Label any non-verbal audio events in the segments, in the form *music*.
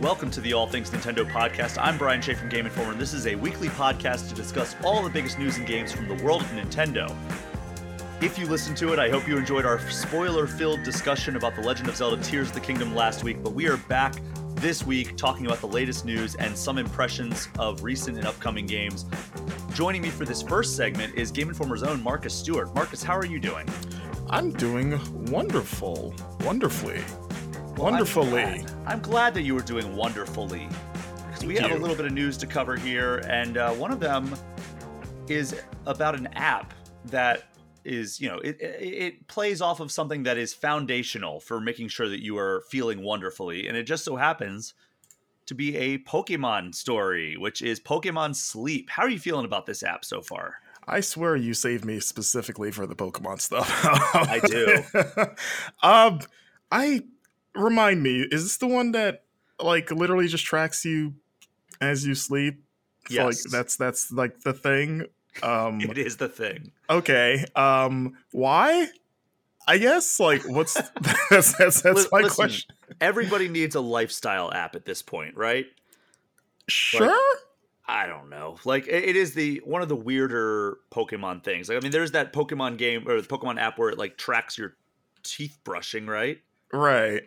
Welcome to the All Things Nintendo podcast. I'm Brian Shea from Game Informer, and this is a weekly podcast to discuss all the biggest news and games from the world of Nintendo. If you listened to it, I hope you enjoyed our spoiler filled discussion about The Legend of Zelda Tears of the Kingdom last week, but we are back this week talking about the latest news and some impressions of recent and upcoming games. Joining me for this first segment is Game Informer's own Marcus Stewart. Marcus, how are you doing? I'm doing wonderful, wonderfully, wonderfully. I'm glad. I'm glad that you were doing wonderfully. Because we have a little bit of news to cover here, and uh, one of them is about an app that is you know it, it plays off of something that is foundational for making sure that you are feeling wonderfully and it just so happens to be a pokemon story which is pokemon sleep how are you feeling about this app so far I swear you saved me specifically for the Pokemon stuff. I do. *laughs* um, I remind me, is this the one that like literally just tracks you as you sleep? Yes. Like that's that's like the thing. Um it is the thing. Okay. Um why? I guess like what's *laughs* that's that's, that's my Listen, question. Everybody needs a lifestyle app at this point, right? Sure. Like, I don't know. Like it is the one of the weirder Pokemon things. Like I mean, there's that Pokemon game or the Pokemon app where it like tracks your teeth brushing, right? Right.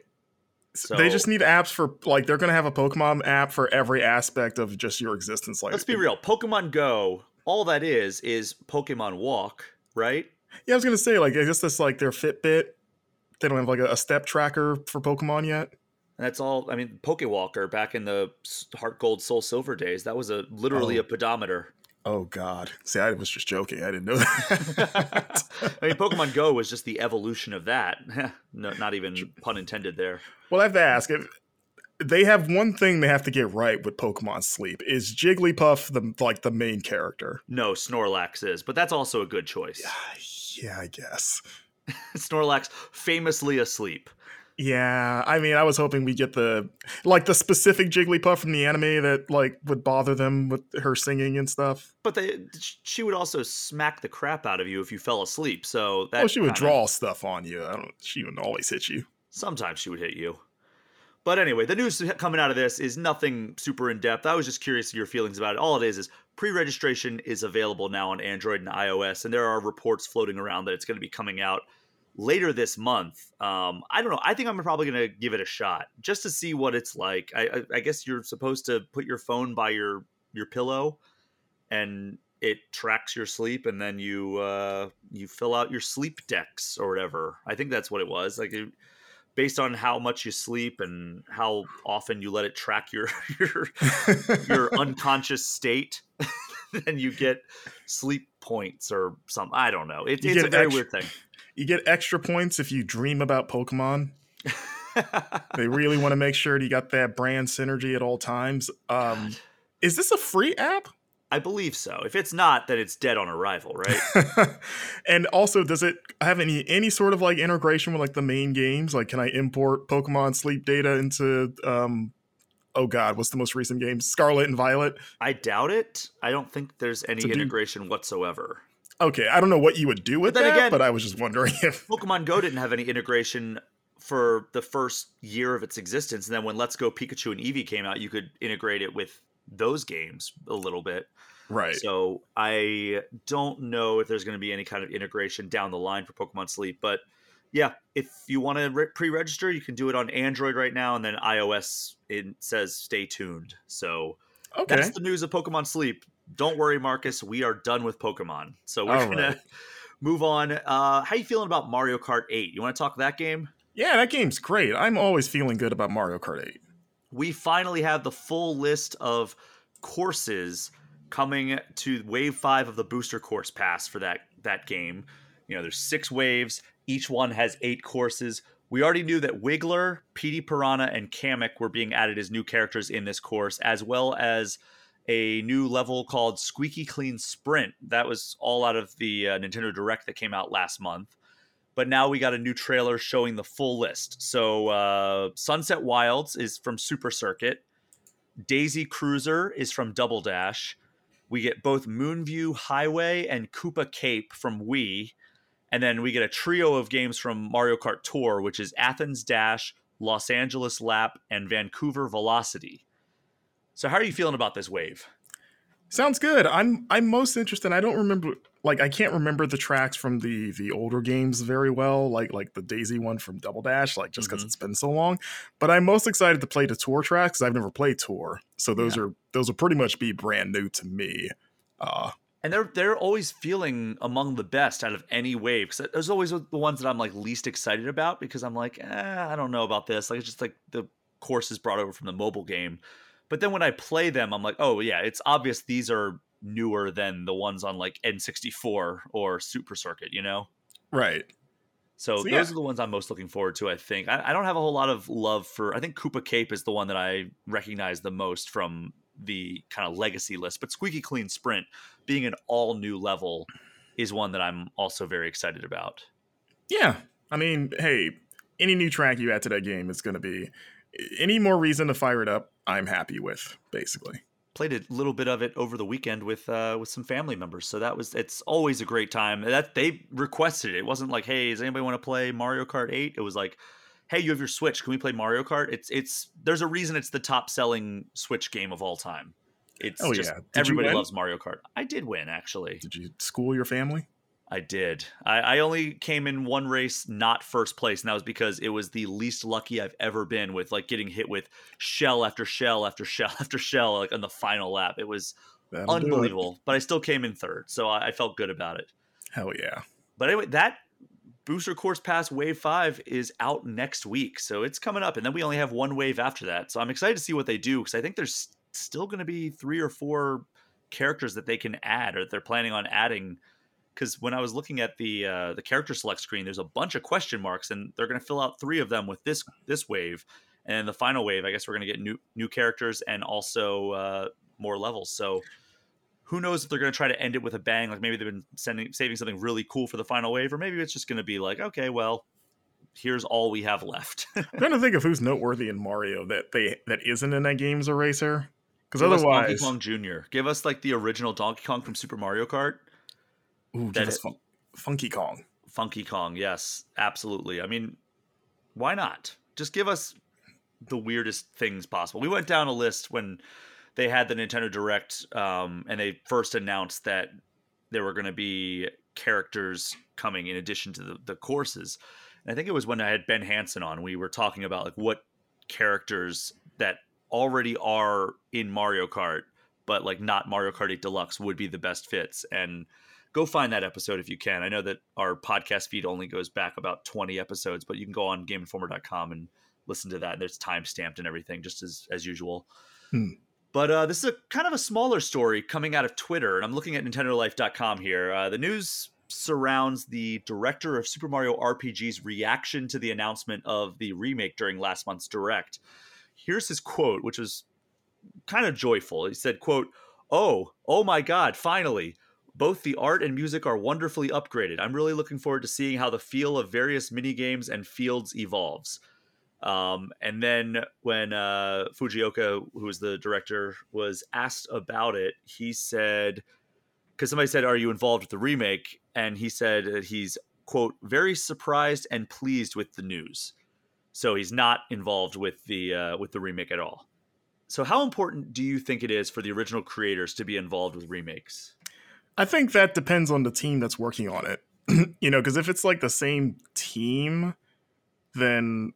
So, they just need apps for like they're gonna have a Pokemon app for every aspect of just your existence. Like, let's be real. Pokemon Go, all that is is Pokemon Walk, right? Yeah, I was gonna say like I guess that's like their Fitbit. They don't have like a, a step tracker for Pokemon yet. And that's all. I mean, Pokewalker back in the Heart Gold Soul Silver days, that was a literally Oh. a pedometer. Oh God! See, I was just joking. I didn't know that. *laughs* I mean, Pokemon Go was just the evolution of that. *laughs* no, not even pun intended there. well, I have to ask if they have one thing they have to get right with Pokemon Sleep. Is Jigglypuff the like the main character? No, Snorlax is, but that's also a good choice. *sighs* Yeah, I guess. *laughs* Snorlax famously asleep. Yeah, I mean, I was hoping we get the like the specific Jigglypuff from the anime that like would bother them with her singing and stuff. But they, she would also smack the crap out of you if you fell asleep. So that oh, she would kinda- draw stuff on you. I don't. She wouldn't always hit you. Sometimes she would hit you. But anyway, the news coming out of this is nothing super in depth. I was just curious your feelings about it. All it is is pre-registration is available now on Android and iOS, and there are reports floating around that it's going to be coming out later this month. Um, I don't know. I think I'm probably going to give it a shot just to see what it's like. I, I, I guess you're supposed to put your phone by your your pillow, and it tracks your sleep, and then you uh, you fill out your sleep Dex or whatever. I think that's what it was. Like. It, based on how much you sleep and how often you let it track your *laughs* your your *laughs* unconscious state, *laughs* then you get sleep points or something. I don't know. It, it's a very extra- weird thing. You get extra points if you dream about Pokemon. *laughs* They really want to make sure you got that brand synergy at all times. Um, is this a free app? I believe so. If it's not, then it's dead on arrival, right? *laughs* and also, does it have any any sort of like integration with like the main games? Like, can I import Pokemon sleep data into? Um, oh God, what's the most recent game? Scarlet and Violet. I doubt it. I don't think there's any do- integration whatsoever. Okay, I don't know what you would do with then that, again- but I was just wondering *laughs* if. Pokemon Go didn't have any integration for the first year of its existence, and then when Let's Go Pikachu and Eevee came out, you could integrate it with those games a little bit. Right. So I don't know if there's going to be any kind of integration down the line for Pokemon Sleep, but yeah, if you want to re- pre-register, you can do it on Android right now, and then iOS it says stay tuned. So okay. that's the news of Pokemon Sleep. Don't worry, Marcus, we are done with Pokemon. So we're All gonna right. *laughs* move on. Uh, how you feeling about Mario Kart 8? You want to talk that game? Yeah, that game's great. I'm always feeling good about Mario Kart 8. we finally have the full list of courses coming to wave five of the booster course pass for that that game. You know, there's six waves. Each one has eight courses. We already knew that Wiggler, Petey Piranha, and Kamek were being added as new characters in this course, as well as a new level called Squeaky Clean Sprint. That was all out of the uh, Nintendo Direct that came out last month. But now we got a new trailer showing the full list. So uh, Sunset Wilds is from Super Circuit. Daisy Cruiser is from Double Dash. We get both Moonview Highway and Koopa Cape from Wii. And then we get a trio of games from Mario Kart Tour, which is Athens Dash, Los Angeles Lap, and Vancouver Velocity. So, how are you feeling about this wave? Sounds good. I'm I'm most interested. I don't remember like I can't remember the tracks from the the older games very well, like like the Daisy one from Double Dash, like just because mm-hmm. it's been so long. But I'm most excited to play the tour tracks. I've never played tour, so those yeah. are those will pretty much be brand new to me. Uh, and they're they're always feeling among the best out of any wave. Because those always the ones that I'm like least excited about because I'm like, eh, I don't know about this. Like it's just like the courses brought over from the mobile game. But then when I play them, I'm like, oh yeah, it's obvious these are newer than the ones on like N64 or Super Circuit, you know? Right. So, so those yeah. are the ones I'm most looking forward to. I think I, I, don't have a whole lot of love for. I think Koopa Cape is the one that I recognize the most from the kind of legacy list. But Squeaky Clean Sprint, being an all new level, is one that I'm also very excited about. Yeah, I mean, hey, any new track you add to that game is going to be any more reason to fire it up. I'm happy with basically played a little bit of it over the weekend with uh, with some family members. So that was it's always a great time. That they requested it. It wasn't like, hey, does anybody want to play Mario Kart 8? It was like, hey, you have your Switch. Can we play Mario Kart? It's it's there's a reason it's the top selling Switch game of all time. It's oh, just yeah. everybody loves Mario Kart. I did win actually. Did you school your family? I did. I, I, only came in one race, not first place, and that was because it was the least lucky I've ever been with like getting hit with shell after shell after *laughs* shell after shell, like on the final lap. It was That'll unbelievable. It. But I still came in third, so I, I, felt good about it. Hell yeah! But anyway, that booster course pass wave five is out next week, so it's coming up, and then we only have one wave after that. So I'm excited to see what they do because I think there's still going to be three or four characters that they can add, or that they're planning on adding because when I was looking at the uh, the character select screen, there's a bunch of question marks, and they're going to fill out three of them with this this wave, and the final wave, I guess we're going to get new new characters and also uh, more levels. So who knows if they're going to try to end it with a bang? Like maybe they've been sending saving something really cool for the final wave, or maybe it's just going to be like, okay, well, here's all we have left. I'm *laughs* trying to think of who's noteworthy in Mario that they that isn't in that game's eraser. Because otherwise, Donkey Kong Jr. Give us like the original Donkey Kong from Super Mario Kart. Ooh, give us fun- Funky Kong. Funky Kong, yes, absolutely. I mean, why not? Just give us the weirdest things possible. We went down a list when they had the Nintendo Direct, um, and they first announced that there were going to be characters coming in addition to the, the courses. And I think it was when I had Ben Hanson on. We were talking about like what characters that already are in Mario Kart, but like not Mario Kart 8 Deluxe would be the best fits. And go find that episode if you can. I know that our podcast feed only goes back about 20 episodes, but you can go on GameInformer.com and listen to that. And there's time stamped and everything, just as as usual. Hmm. But uh, this is a kind of a smaller story coming out of Twitter, and I'm looking at NintendoLife.com here. Uh, the news surrounds the director of Super Mario RPG's reaction to the announcement of the remake during last month's Direct. Here's his quote, which was kind of joyful. He said, "quote Oh, oh my God! Finally, both the art and music are wonderfully upgraded. I'm really looking forward to seeing how the feel of various mini games and fields evolves. Um, and then when uh, Fujioka, who was the director, was asked about it, he said, because somebody said, "Are you involved with the remake?" And he said that he's quote very surprised and pleased with the news. So he's not involved with the uh, with the remake at all. So how important do you think it is for the original creators to be involved with remakes? I think that depends on the team that's working on it. *clears throat* you know, because if it's like the same team, then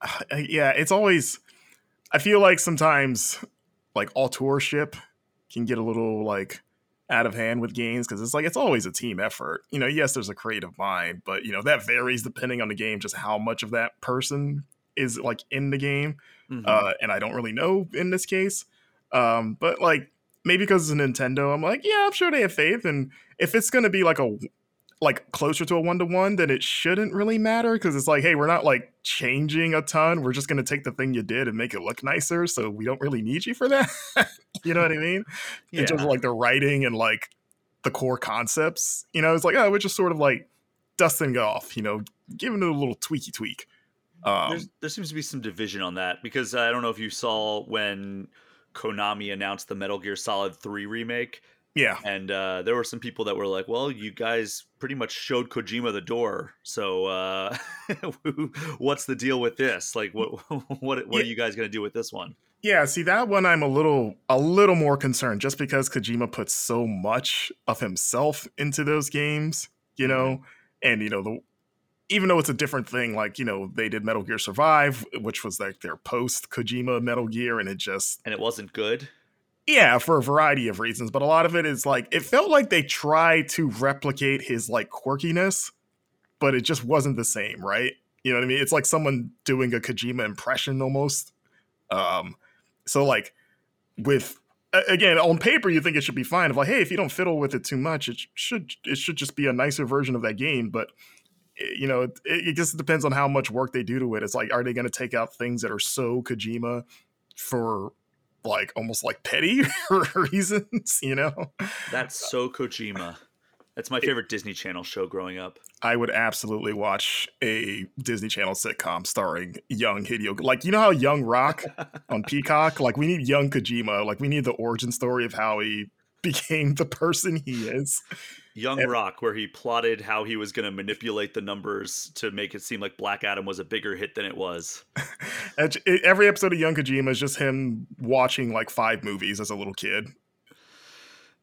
uh, yeah, it's always. I feel like sometimes like authorship can get a little like out of hand with games because it's like it's always a team effort. You know, yes, there's a creative mind, but you know that varies depending on the game, just how much of that person is like in the game. Mm-hmm. Uh, and I don't really know in this case. Um, but like maybe because it's a Nintendo, I'm like, yeah, I'm sure they have faith. And if it's gonna be like a like closer to a one to one, then it shouldn't really matter because it's like, hey, we're not like changing a ton. We're just gonna take the thing you did and make it look nicer. So we don't really need you for that. *laughs* you know what I mean? Yeah. In terms of like the writing and like the core concepts. You know, it's like, oh, we're just sort of like dusting off, you know, giving it a little tweaky tweak. Um, there seems to be some division on that because I don't know if you saw when Konami announced the Metal Gear Solid 3 remake, Yeah. And uh, there were some people that were like, "Well, you guys pretty much showed Kojima the door, so uh, *laughs* what's the deal with this? Like, what *laughs* what what are you guys gonna do with this one?" Yeah, see that one I'm a little a little more concerned just because Kojima puts so much of himself into those games, you know, and you know the even though it's a different thing, like you know they did Metal Gear Survive, which was like their post Kojima Metal Gear, and it just And it wasn't good. yeah for a variety of reasons, but a lot of it is like it felt like they tried to replicate his like quirkiness, but it just wasn't the same, right? You know what I mean? It's like someone doing a Kojima impression almost. Um, so like with again on paper you think it should be fine of like hey if you don't fiddle with it too much it should it should just be a nicer version of that game but you know it, it just depends on how much work they do to it it's like are they going to take out things that are so kojima for like almost like petty *laughs* reasons you know That's uh, so Kojima. That's my favorite Disney Channel show growing up. i would absolutely watch a disney channel sitcom starring young hideo like you know how young rock *laughs* on Peacock. Like we need young Kojima. Like we need the origin story of how he became the person he is. Young Ev- Rock, where he plotted how he was going to manipulate the numbers to make it seem like Black Adam was a bigger hit than it was. *laughs* Every episode of Young Kojima is just him watching like five movies as a little kid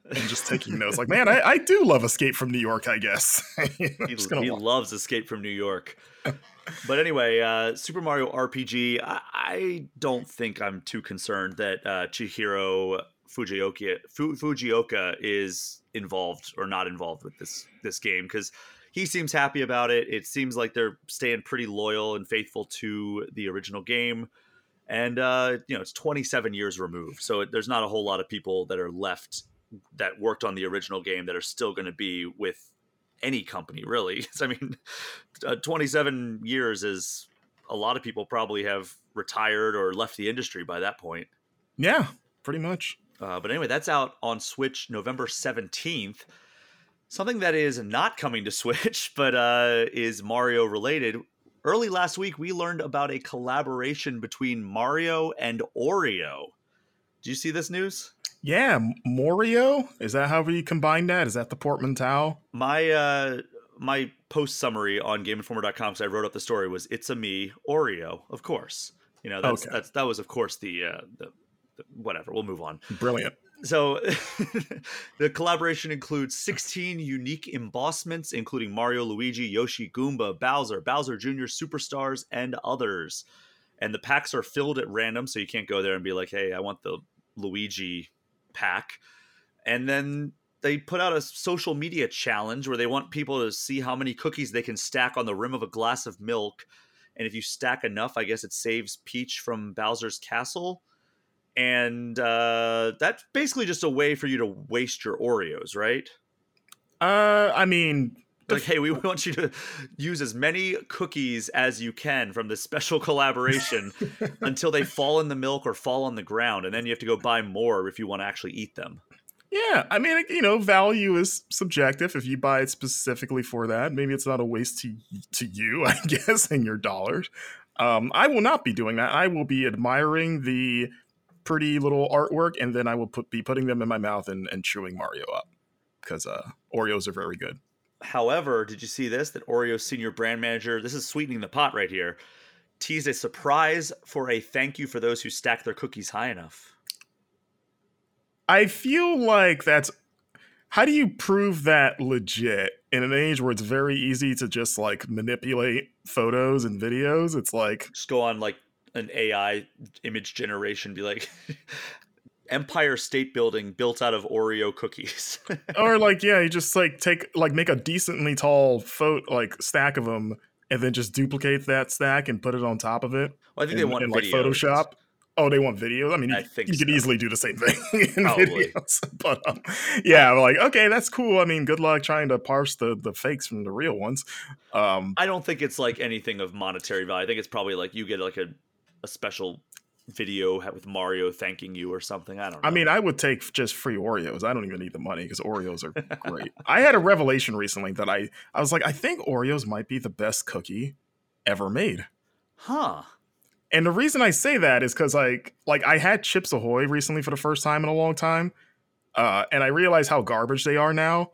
and just taking notes. Like, man, I, I do love Escape from New York. I guess. You *laughs* know, He, he loves Escape from New York. *laughs* but anyway, uh, Super Mario RPG. I, I don't think I'm too concerned that uh, Chihiro Fujioka, Fu, Fujioka is involved or not involved with this this game because he seems happy about it. It seems like they're staying pretty loyal and faithful to the original game. And uh, you know, it's 27 years removed, so it, there's not a whole lot of people that are left that worked on the original game that are still going to be with any company, really. *laughs* I mean, uh, 27 years is a lot of people probably have retired or left the industry by that point. yeah, pretty much. Uh, but anyway, that's out on Switch November 17th. Something that is not coming to *laughs* Switch, but uh, is Mario related. Early last week, we learned about a collaboration between Mario and Oreo. Do you see this news? Yeah, M- Morio. Is that how we combine that? Is that the portmanteau? My uh, my post summary on GameInformer.com, because I wrote up the story, was "It's a me, Oreo." Of course, you know that's Okay. that's that was of course the uh, the whatever. We'll move on. Brilliant. So, *laughs* the collaboration includes 16 unique embossments, including Mario, Luigi, Yoshi, Goomba, Bowser, Bowser Jr., Superstars, and others. And the packs are filled at random, so you can't go there and be like, hey, I want the Luigi pack. And then they put out a social media challenge where they want people to see how many cookies they can stack on the rim of a glass of milk. And if you stack enough, I guess it saves Peach from Bowser's castle and uh, that's basically just a way for you to waste your Oreos, right? Uh, I mean, Like, hey, we *laughs* want you to use as many cookies as you can from this special *laughs* collaboration *laughs* until they fall in the milk or fall on the ground, and then you have to go buy more if you want to actually eat them. Yeah, I mean, you know, value is subjective. If you buy it specifically for that, maybe it's not a waste to to you, I guess, and your dollars. Um, I will not be doing that. I will be admiring the pretty little artwork, and then I will put be putting them in my mouth and, and chewing Mario up because uh, Oreos are very good. However, did you see this? That Oreo senior brand manager, this is sweetening the pot right here, teased a surprise for a thank you for those who stack their cookies high enough. I feel like that's how do you prove that legit in an age where it's very easy to just like manipulate photos and videos? It's like just go on like an AI image generation, be like *laughs* Empire State Building built out of Oreo cookies. *laughs* or like yeah, you just like take like make a decently tall photo like stack of them and then just duplicate that stack and put it on top of it. well, I think in, they want in, like. Photoshop. Oh, they want videos. I mean, I you, think you could easily do the same thing *laughs* in Probably. videos. But um, yeah, like okay, that's cool. I mean, good luck trying to parse the the fakes from the real ones. Um, I don't think it's like anything of monetary value. I think it's probably like you get like a, a special video with Mario thanking you or something. I don't know. I mean, I would take just free Oreos. I don't even need the money because Oreos are great. *laughs* I had a revelation recently that I I was like, I think Oreos might be the best cookie ever made. huh? And the reason I say that is because like like I had Chips Ahoy recently for the first time in a long time, uh, and I realize how garbage they are now.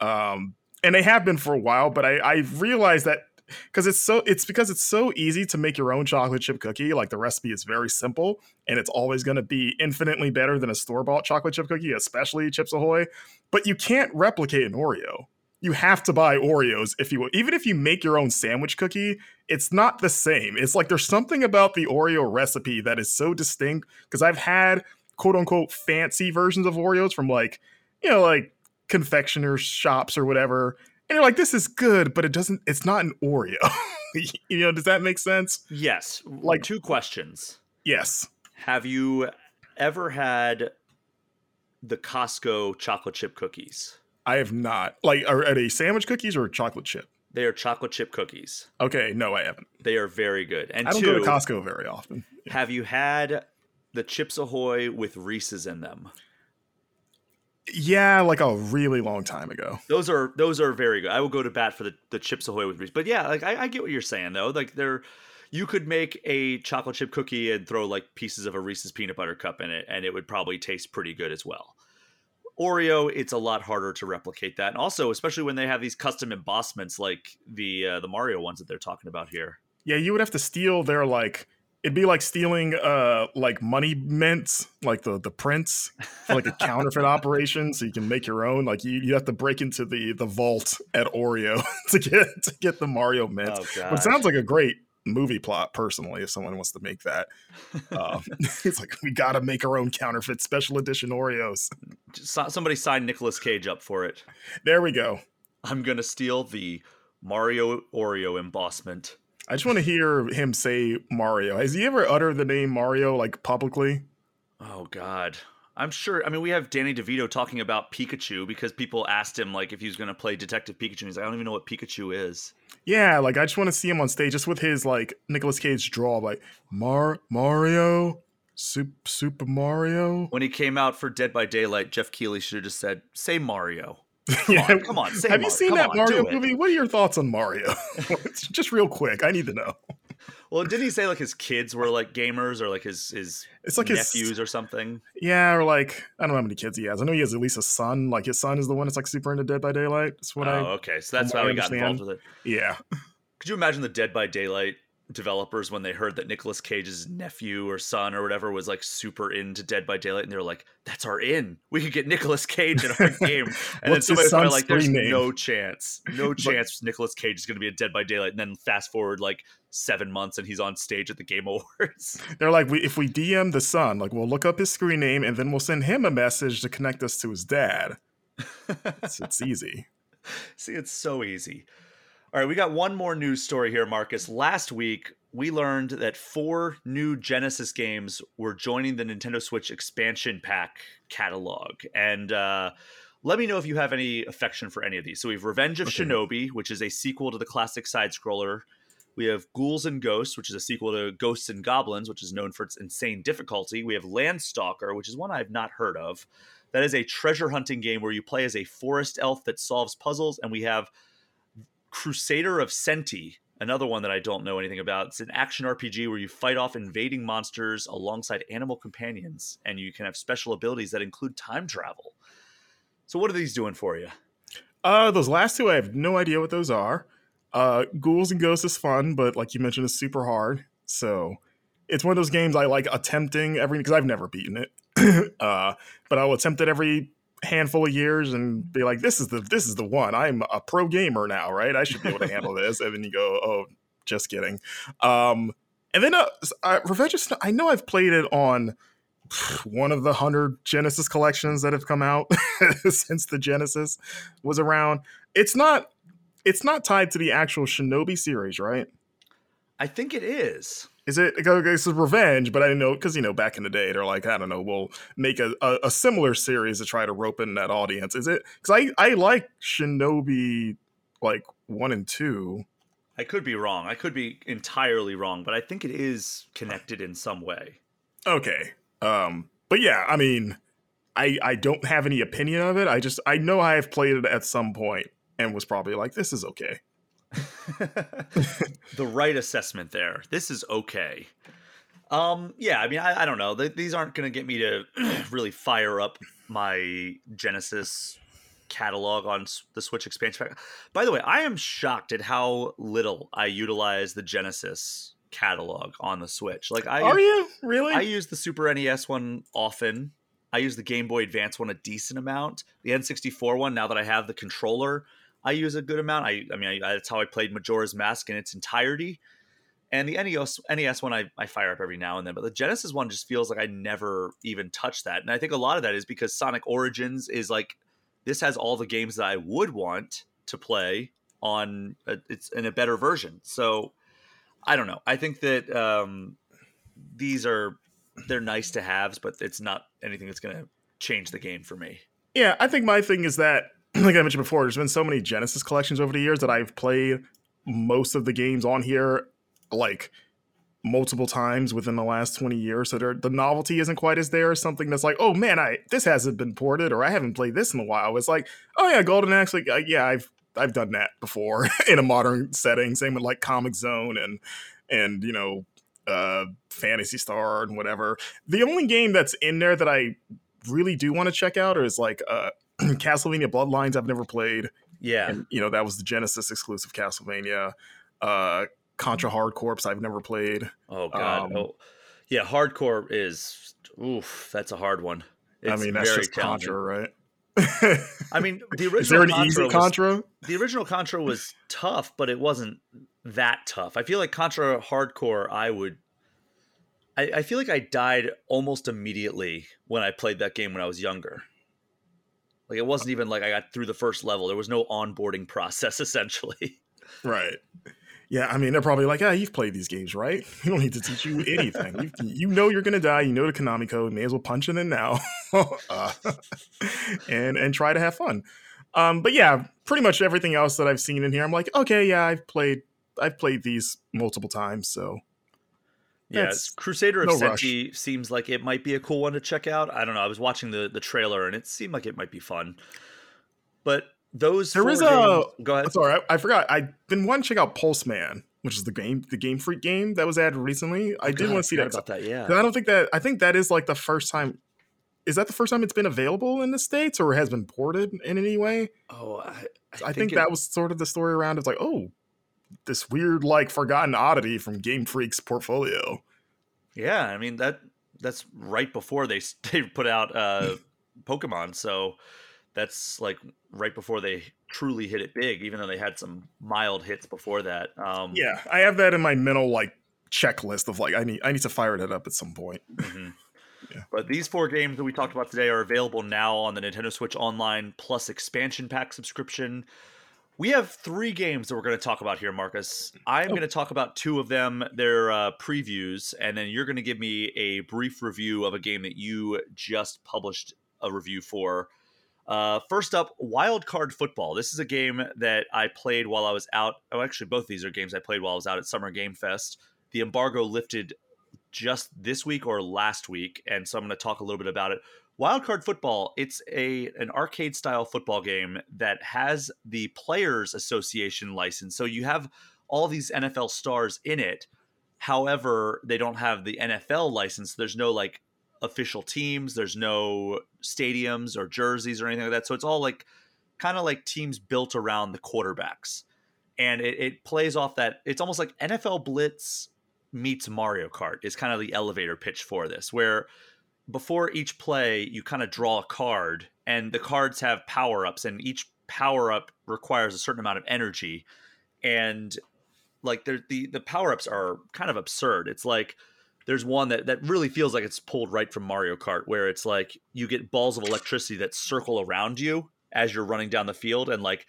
Um, and they have been for a while, but I, I realize that because it's so it's because it's so easy to make your own chocolate chip cookie. Like the recipe is very simple, and it's always going to be infinitely better than a store bought chocolate chip cookie, especially Chips Ahoy. But you can't replicate an Oreo. You have to buy Oreos if you even if you make your own sandwich cookie, it's not the same. It's like there's something about the Oreo recipe that is so distinct because I've had quote unquote fancy versions of Oreos from like you know like confectioners shops or whatever and you're like this is good but it doesn't it's not an oreo *laughs* you know does that make sense Yes. Like- two questions. yes Have you ever had the Costco chocolate chip cookies? i have not like are, are they sandwich cookies or chocolate chip They are chocolate chip cookies. okay no i haven't They are very good. And i don't two, go to costco very often have you had the Chips Ahoy with Reese's in them? Yeah like a really long time ago Those are those are very good. I will go to bat for the, the Chips Ahoy with Reese. But yeah, like I, I get what you're saying though. Like they're you could make a chocolate chip cookie and throw like pieces of a Reese's peanut butter cup in it, and it would probably taste pretty good as well. Oreo, it's a lot harder to replicate that, and also especially when they have these custom embossments like the uh, the Mario ones that they're talking about here. yeah you would have to steal their like it'd be like stealing uh like money mints like the the prints for like a counterfeit *laughs* operation so you can make your own like you, you have to break into the the vault at oreo *laughs* to get to get the mario mints Oh it sounds like a great movie plot, personally, if someone wants to make that. Um, *laughs* it's like, we got to make our own counterfeit special edition Oreos. somebody sign nicholas Cage up for it. There we go. I'm gonna steal the Mario Oreo embossment. I just want to hear him say Mario. Has he ever uttered the name Mario like publicly? Oh God. I'm sure. I mean, we have Danny DeVito talking about Pikachu because people asked him like if he was going to play Detective Pikachu. He's like, I don't even know what Pikachu is. Yeah, like I just want to see him on stage just with his like Nicolas Cage draw, like Mar Mario, Super, Super Mario. When he came out for Dead by Daylight, Geoff Keighley should have just said, "Say Mario." Come yeah, on, come on. Say Have you seen that on, Mario movie? What are your thoughts on Mario? *laughs* just real quick, I need to know. Well, didn't he say like his kids were like gamers or like his his It's like his nephews or something? Yeah, or like I don't know how many kids he has. I know he has at least a son. Like his son is the one that's like super into Dead by Daylight. That's what oh, I. okay. So that's how he I got involved with it. Yeah, Could you imagine the Dead by Daylight developers when they heard that Nicolas Cage's nephew or son or whatever was like super into Dead by Daylight and they were like, "That's our in. We could get Nicolas Cage in our *laughs* game." And then somebody's probably like, "There's name?" no chance, no *laughs* chance Nicolas Cage is going to be a Dead by Daylight." And then fast forward like seven months and he's on stage at the Game Awards. *laughs* they're like, we, if we DM the son, like we'll look up his screen name and then we'll send him a message to connect us to his dad. It's, it's easy. See, it's so easy. All right, we got one more news story here, Marcus. Last week, we learned that four new Genesis games were joining the Nintendo Switch expansion pack catalog. And uh, let me know if you have any affection for any of these. So we have Revenge of Okay. Shinobi, which is a sequel to the classic side scroller. We have Ghouls and Ghosts, which is a sequel to Ghosts and Goblins, which is known for its insane difficulty. We have Landstalker, which is one I've not heard of. That is a treasure hunting game where you play as a forest elf that solves puzzles. And we have Crusader of Centy, another one that I don't know anything about. It's an action RPG where you fight off invading monsters alongside animal companions, and you can have special abilities that include time travel. So, what are these doing for you? Uh, those last two, I have no idea what those are. Uh, Ghouls and Ghosts is fun, but like you mentioned, it's super hard. So it's one of those games I like attempting every because I've never beaten it. *clears throat* uh, but I'll attempt it every handful of years and be like, "This is the this is the one. I'm a pro gamer now, right? I should be able to handle this." And then you go, "Oh, just kidding." Um, and then uh, uh, Revenge of Snow. I know I've played it on one of the hundred Genesis collections that have come out *laughs* since the Genesis was around. It's not it's not tied to the actual Shinobi series, right? I think it is. Is it? This is Revenge, but I know because you know back in the day they're like I don't know, we'll make a, a, a similar series to try to rope in that audience. Is it? Because I I like Shinobi like one and two. I could be wrong. I could be entirely wrong, but I think it is connected in some way. Okay, um, but yeah, I mean, I I don't have any opinion of it. I just I know I have played it at some point and was probably like this is okay. *laughs* the right assessment there. This is okay. Um, yeah, I mean, I, I don't know. Th- these aren't going to get me to *clears throat* really fire up my Genesis catalog on s- the Switch expansion pack. By the way, I am shocked at how little I utilize the Genesis catalog on the Switch. Like, I Are you really? I use the Super NES one often. I use the Game Boy Advance one a decent amount. The N64 one, now that I have the controller, I use a good amount. I, I mean, I, that's how I played Majora's Mask in its entirety. And the NES NES one I, I fire up every now and then, but the Genesis one just feels like I never even touched that. And I think a lot of that is because Sonic Origins is like this has all the games that I would want to play on a, it's in a better version. So I don't know. I think that um, these are they're nice to haves, but it's not anything that's going to change the game for me. Yeah, I think my thing is that, *clears throat* like I mentioned before, there's been so many Genesis collections over the years that I've played most of the games on here like multiple times within the last 20 years. So the novelty isn't quite as there as something that's like, oh man, I this hasn't been ported or I haven't played this in a while. It's like, oh yeah, Golden Axe, like uh, yeah, I've I've done that before *laughs* in a modern setting. Same with like Comix Zone and and you know uh Phantasy Star and whatever. The only game that's in there that I really do want to check out is like uh *clears throat* Castlevania Bloodlines I've never played. Yeah. And you know, that was the Genesis exclusive Castlevania. Uh Contra Hard Corps I've never played. Oh god. Um, oh. Yeah, hardcore is oof, that's a hard one. It's I mean, that's very just. Contra, right? I mean, *laughs* the original Is there an Contra easy was, Contra? the original Contra was tough, but it wasn't that tough. I feel like Contra Hard Corps, I would. I, I feel like I died almost immediately when I played that game when I was younger. Like it wasn't even like I got through the first level. There was no onboarding *laughs* process essentially. Right. Yeah, I mean, they're probably like, ah, you've played these games, right? *laughs* We don't need to teach you anything. you, *laughs* you know you're gonna die. You know the Konami code. May as well punch it in now, uh, and and try to have fun. Um, but yeah, pretty much everything else that I've seen in here, I'm like, okay, yeah, I've played, I've played these multiple times. So Yeah, That's- Crusader of no rush. Centy seems like it might be a cool one to check out. I don't know. I was watching the the trailer and it seemed like it might be fun. But those There is games, a- go ahead. sorry, I, I forgot. I've been wanting to check out Pulseman, which is the game, the Game Freak game that was added recently. Oh I did God, want to see that. about that. Yeah, I don't think that. I think that is like the first time. Is that the first time it's been available in the states, or has been ported in any way? Oh, I, I, think, it- that was sort of the story around. It's like, oh, this weird like forgotten oddity from Game Freak's portfolio. Yeah, I mean that that's right before they *laughs* they put out uh Pokemon, so that's like right before they truly hit it big. Even though they had some mild hits before that. Um, Yeah, I have that in my mental like checklist of like I need I need to fire that up at some point. mhm. *laughs* Yeah. But these four games that we talked about today are available now on the Nintendo Switch Online Plus expansion pack subscription. We have three games that we're going to talk about here, Marcus. I'm Oh. going to talk about two of them, their uh, previews, and then you're going to give me a brief review of a game that you just published a review for. Uh, first up, Wild Card Football. This is a game that I played while I was out. Oh, actually, both these are games I played while I was out at Summer Game Fest. The embargo lifted just this week or last week, and so I'm going to talk a little bit about it. Wildcard Football, it's a an arcade style football game that has the Players Association license. So you have all these NFL stars in it. However, they don't have the NFL license. There's no like official teams, there's no stadiums or jerseys or anything like that. So it's all like kind of like teams built around the quarterbacks. And it, it plays off that it's almost like NFL Blitz meets Mario Kart is kind of the elevator pitch for this, where before each play, you kind of draw a card, and the cards have power ups, and each power up requires a certain amount of energy. And like the the power ups are kind of absurd. It's like there's one that that really feels like it's pulled right from Mario Kart, where it's like you get balls of electricity that circle around you as you're running down the field, and like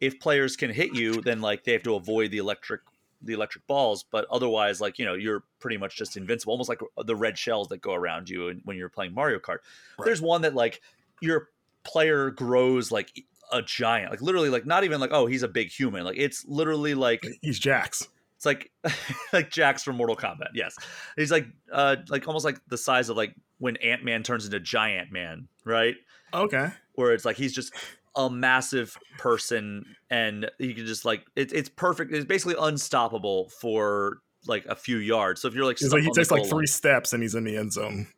if players can hit you, then like they have to avoid the electric the electric balls, but otherwise, like you know, you're pretty much just invincible, almost like the red shells that go around you when you're playing Mario Kart. Right. There's one that like your player grows like a giant, like literally, like not even like oh he's a big human, like it's literally like *clears throat* He's Jax. it's like *laughs* like Jax from Mortal Kombat. Yes, he's like uh like almost like the size of like when Ant Man turns into Giant Man, right? Okay. where it's like he's just a massive person and he can just like it, it's perfect it's basically unstoppable for like a few yards. So if you're like, like he takes like three line, steps and he's in the end zone.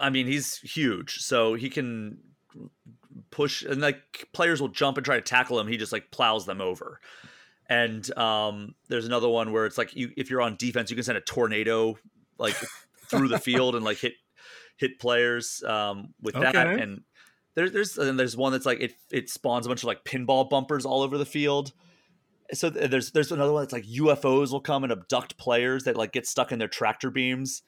I mean, he's huge, so he can push and like players will jump and try to tackle him. He just like plows them over. And um, there's another one where it's like you if you're on defense, you can send a tornado like through the field and like hit hit players um, with okay. that. And there's there's and there's one that's like it it spawns a bunch of like pinball bumpers all over the field. So there's there's another one that's like UFOs will come and abduct players that like get stuck in their tractor beams.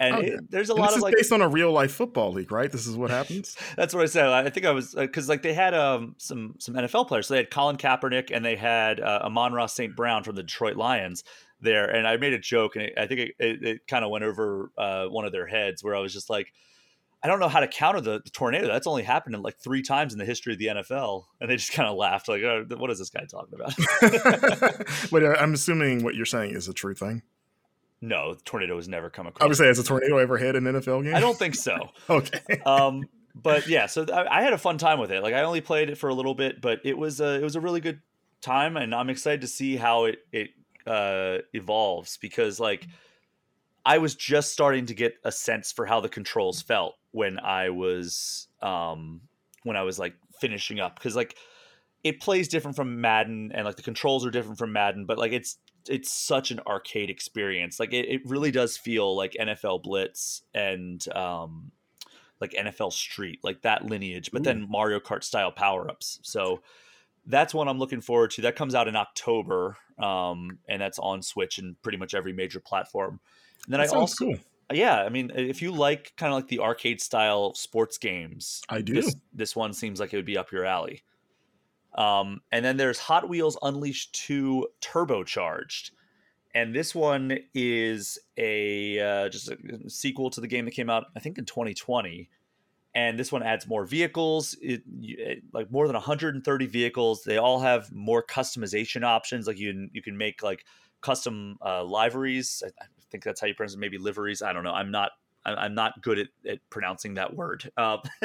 And okay. it, there's a and lot of like based on a real life football league, right? This is what happens. *laughs* that's what I said. I think I was because uh, like they had um some some NFL players. So they had Colin Kaepernick and they had uh, Amon-Ra St. Brown from the Detroit Lions there. And I made a joke, and it, I think it, it, it kind of went over uh, one of their heads where I was just like, I don't know how to counter the, the, tornado. That's only happened in like three times in the history of the NFL, and they just kind of laughed, like, oh, "What is this guy talking about?" *laughs* but *laughs* I'm assuming what you're saying is a true thing. No, the tornado has never come across. I would say, has a tornado ever hit an NFL game? I don't think so. *laughs* okay. Um, but yeah, so I, I, had a fun time with it. Like, I only played it for a little bit, but it was a, it was a really good time, and I'm excited to see how it it uh, evolves because like I was just starting to get a sense for how the controls felt when I was um when I was like finishing up because like it plays different from Madden and like the controls are different from Madden, but like it's it's such an arcade experience. Like it, it really does feel like NFL Blitz and um like NFL Street, like that lineage, but Ooh. then Mario Kart style power ups. So that's one I'm looking forward to. That comes out in October, um, and that's on Switch and pretty much every major platform. And then that I also, cool. Yeah, I mean, if you like kind of like the arcade style sports games, I do. This, this, one seems like it would be up your alley. Um, and then there's Hot Wheels Unleashed 2 Turbocharged. And this one is a uh, just a sequel to the game that came out, I think, in 2020 and this one adds more vehicles it, it, like more than 130 vehicles they all have more customization options like you can you can make like custom uh, liveries I, think that's how you pronounce it maybe liveries i don't know i'm not i'm not good at, at pronouncing that word um, *laughs*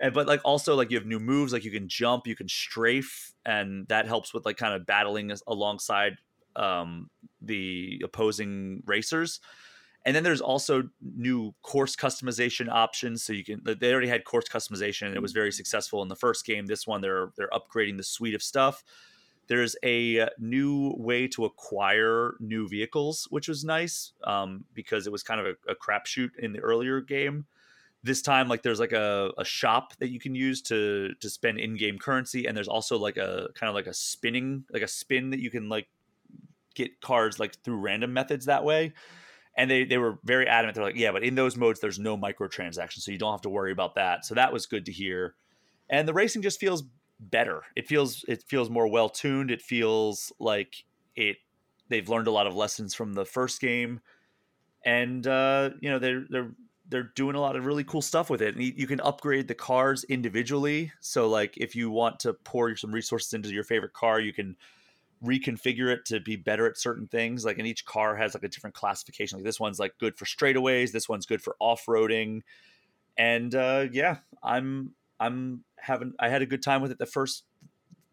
and, but like also like you have new moves like you can jump you can strafe and that helps with like kind of battling alongside um, the opposing racers and then there's also new course customization options. So you can they already had course customization and it was very successful in the first game. This one they're they're upgrading the suite of stuff. There's a new way to acquire new vehicles, which was nice um, because it was kind of a, a crapshoot in the earlier game. This time, like there's like a, a shop that you can use to to spend in-game currency, and there's also like a kind of like a spinning, like a spin that you can like get cards like through random methods that way and they they were very adamant. They're like, yeah, but in those modes, there's no microtransactions, so you don't have to worry about that. So that was good to hear. And the racing just feels better. It feels it feels more well tuned. It feels like it. They've learned a lot of lessons from the first game, and uh, you know they're they're they're doing a lot of really cool stuff with it. And you can upgrade the cars individually. So like if you want to pour some resources into your favorite car, you can reconfigure it to be better at certain things. Like, and each car has like a different classification. Like this one's like good for straightaways. This one's good for off roading. And uh, yeah, I'm I'm I had a good time with it the first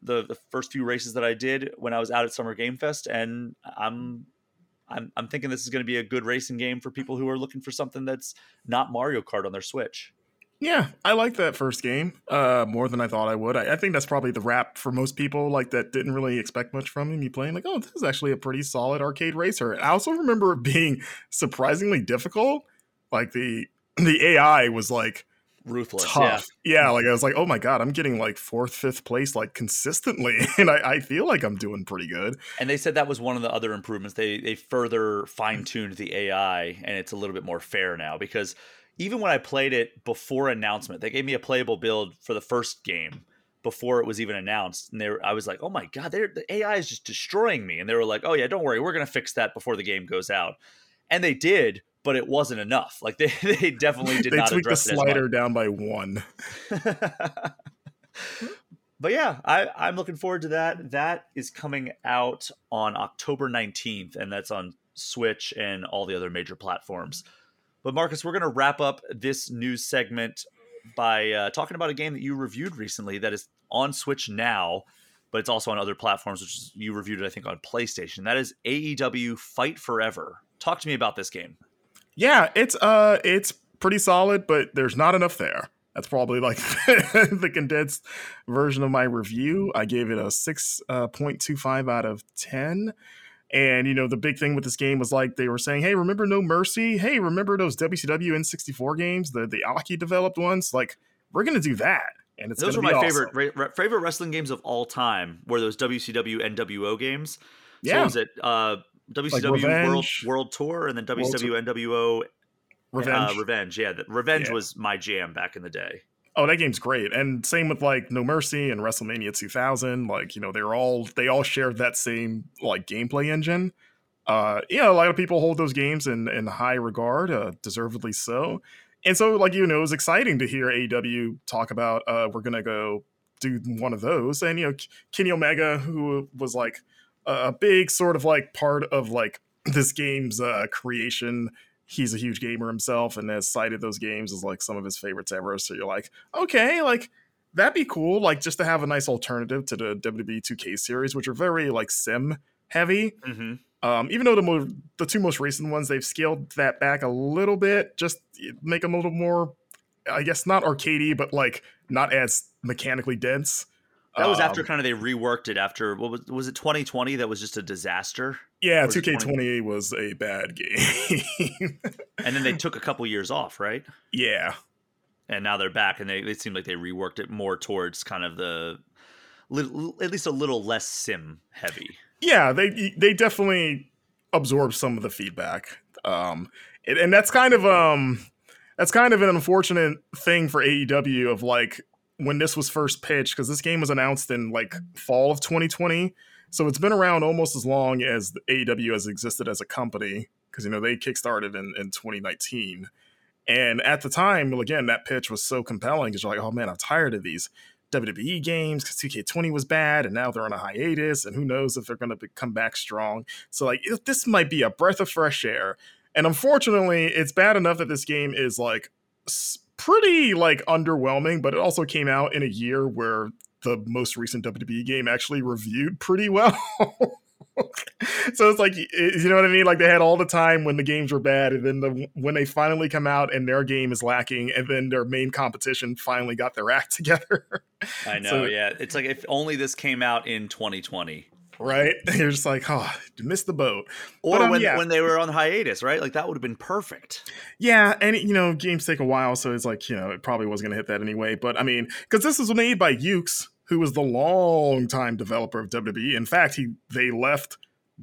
the the first few races that I did when I was out at Summer Game Fest, and I'm I'm I'm thinking this is going to be a good racing game for people who are looking for something that's not Mario Kart on their Switch. Yeah, I like that first game uh, more than I thought I would. I, I, think that's probably the wrap for most people, like that didn't really expect much from. You playing like, oh, this is actually a pretty solid arcade racer. I also remember it *laughs* being surprisingly difficult. Like the the AI was like ruthless. Tough. Yeah. yeah, like I was like, oh my god, I'm getting like fourth, fifth place like consistently, *laughs* and I, I feel like I'm doing pretty good. And they said that was one of the other improvements. They they further fine tuned the AI, and it's a little bit more fair now because even when I played it before announcement, they gave me a playable build for the first game before it was even announced, and they were, I was like, "Oh my god, the AI is just destroying me." And they were like, "Oh yeah, don't worry, we're gonna fix that before the game goes out," and they did, but it wasn't enough. Like *laughs* they they definitely did they not tweaked the slider down by one. *laughs* but yeah, I, I'm looking forward to that. That is coming out on October 19th, and that's on Switch and all the other major platforms. But Marcus, we're going to wrap up this news segment by uh, talking about a game that you reviewed recently that is on Switch now. but it's also on other platforms, which is, you reviewed it, I think, on PlayStation. That is AEW Fight Forever. Talk to me about this game. Yeah, it's uh, it's pretty solid, but there's not enough there. That's probably like *laughs* the condensed version of my review. I gave it a 6.25 uh, out of 10. And, you know, the big thing with this game was like they were saying, hey, remember No Mercy? Hey, remember those WCW N64 games, the, the Aki developed ones? Like, we're going to do that. And it's those are my awesome. favorite ra- favorite wrestling games of all time. Were those WCW NWO games? So yeah. was it uh, WCW like World World Tour and then WCW NWO Revenge. Uh, Revenge, yeah. The, Revenge Yeah. was my jam back in the day. Oh, that game's great. And same with like No Mercy and WrestleMania 2000. Like, you know, they're all they all shared that same like gameplay engine. Uh, yeah, a lot of people hold those games in in high regard, uh, deservedly so. And so, like you know, it was exciting to hear AEW talk about uh, we're gonna go do one of those. And you know, Kenny Omega, who was like a big sort of like part of like *clears throat* this game's uh, creation he's a huge gamer himself and has cited those games as like some of his favorites ever. So you're like, okay, like that'd be cool, like just to have a nice alternative to the WWE 2K series, which are very like sim heavy. Mm-hmm. Um, even though the mo- the two most recent ones they've scaled that back a little bit, just make them a little more, I guess not arcadey, but like not as mechanically dense. That was after Um, kind of they reworked it after what was was it 2020 that was just a disaster? Yeah, or is it 2K20 was a bad game. *laughs* and then they took a couple years off right? Yeah, and now they're back and they it seemed like they reworked it more towards kind of the little, at least a little less sim heavy. Yeah they they definitely absorb some of the feedback um and that's kind of um that's kind of an unfortunate thing for AEW of like when this was first pitched because this game was announced in like fall of 2020 so it's been around almost as long as AEW has existed as a company because you know they kickstarted in, in 2019 and at the time again that pitch was so compelling because you're like oh man i'm tired of these WWE games because 2K20 was bad and now they're on a hiatus and who knows if they're going to come back strong. So like this might be a breath of fresh air. And unfortunately, it's bad enough that this game is like pretty like underwhelming, but it also came out in a year where the most recent WWE game actually reviewed pretty well. *laughs* so it's like you know what I mean? Like they had all the time when the games were bad, and then the, when they finally come out and their game is lacking, and then their main competition finally got their act *laughs* together. i know So- yeah it's like if only this came out in 2020 right? *laughs* You're just like, oh, missed the boat. or But, um, when yeah. when they were on hiatus right like that would have been perfect Yeah, and you know, games take a while, so it's like you know, it probably wasn't gonna hit that anyway. But I mean, because this was made by Yuke's, who was the long-time developer of WWE. In fact, he they left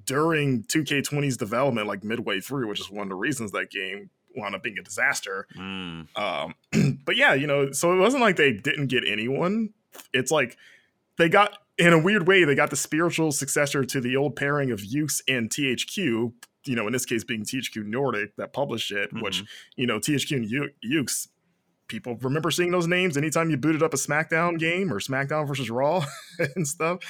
during 2K20's development, like midway through, which is one of the reasons that game wound up being a disaster. Mm. Um, *clears throat* but yeah, you know, so it wasn't like they didn't get anyone. It's like they got, in a weird way, they got the spiritual successor to the old pairing of Yuke's and THQ. You know, in this case, being THQ Nordic that published it, which mm-hmm. you know, THQ and U- Yuke's. People remember seeing those names anytime you booted up a SmackDown game or SmackDown versus Raw *laughs* and stuff.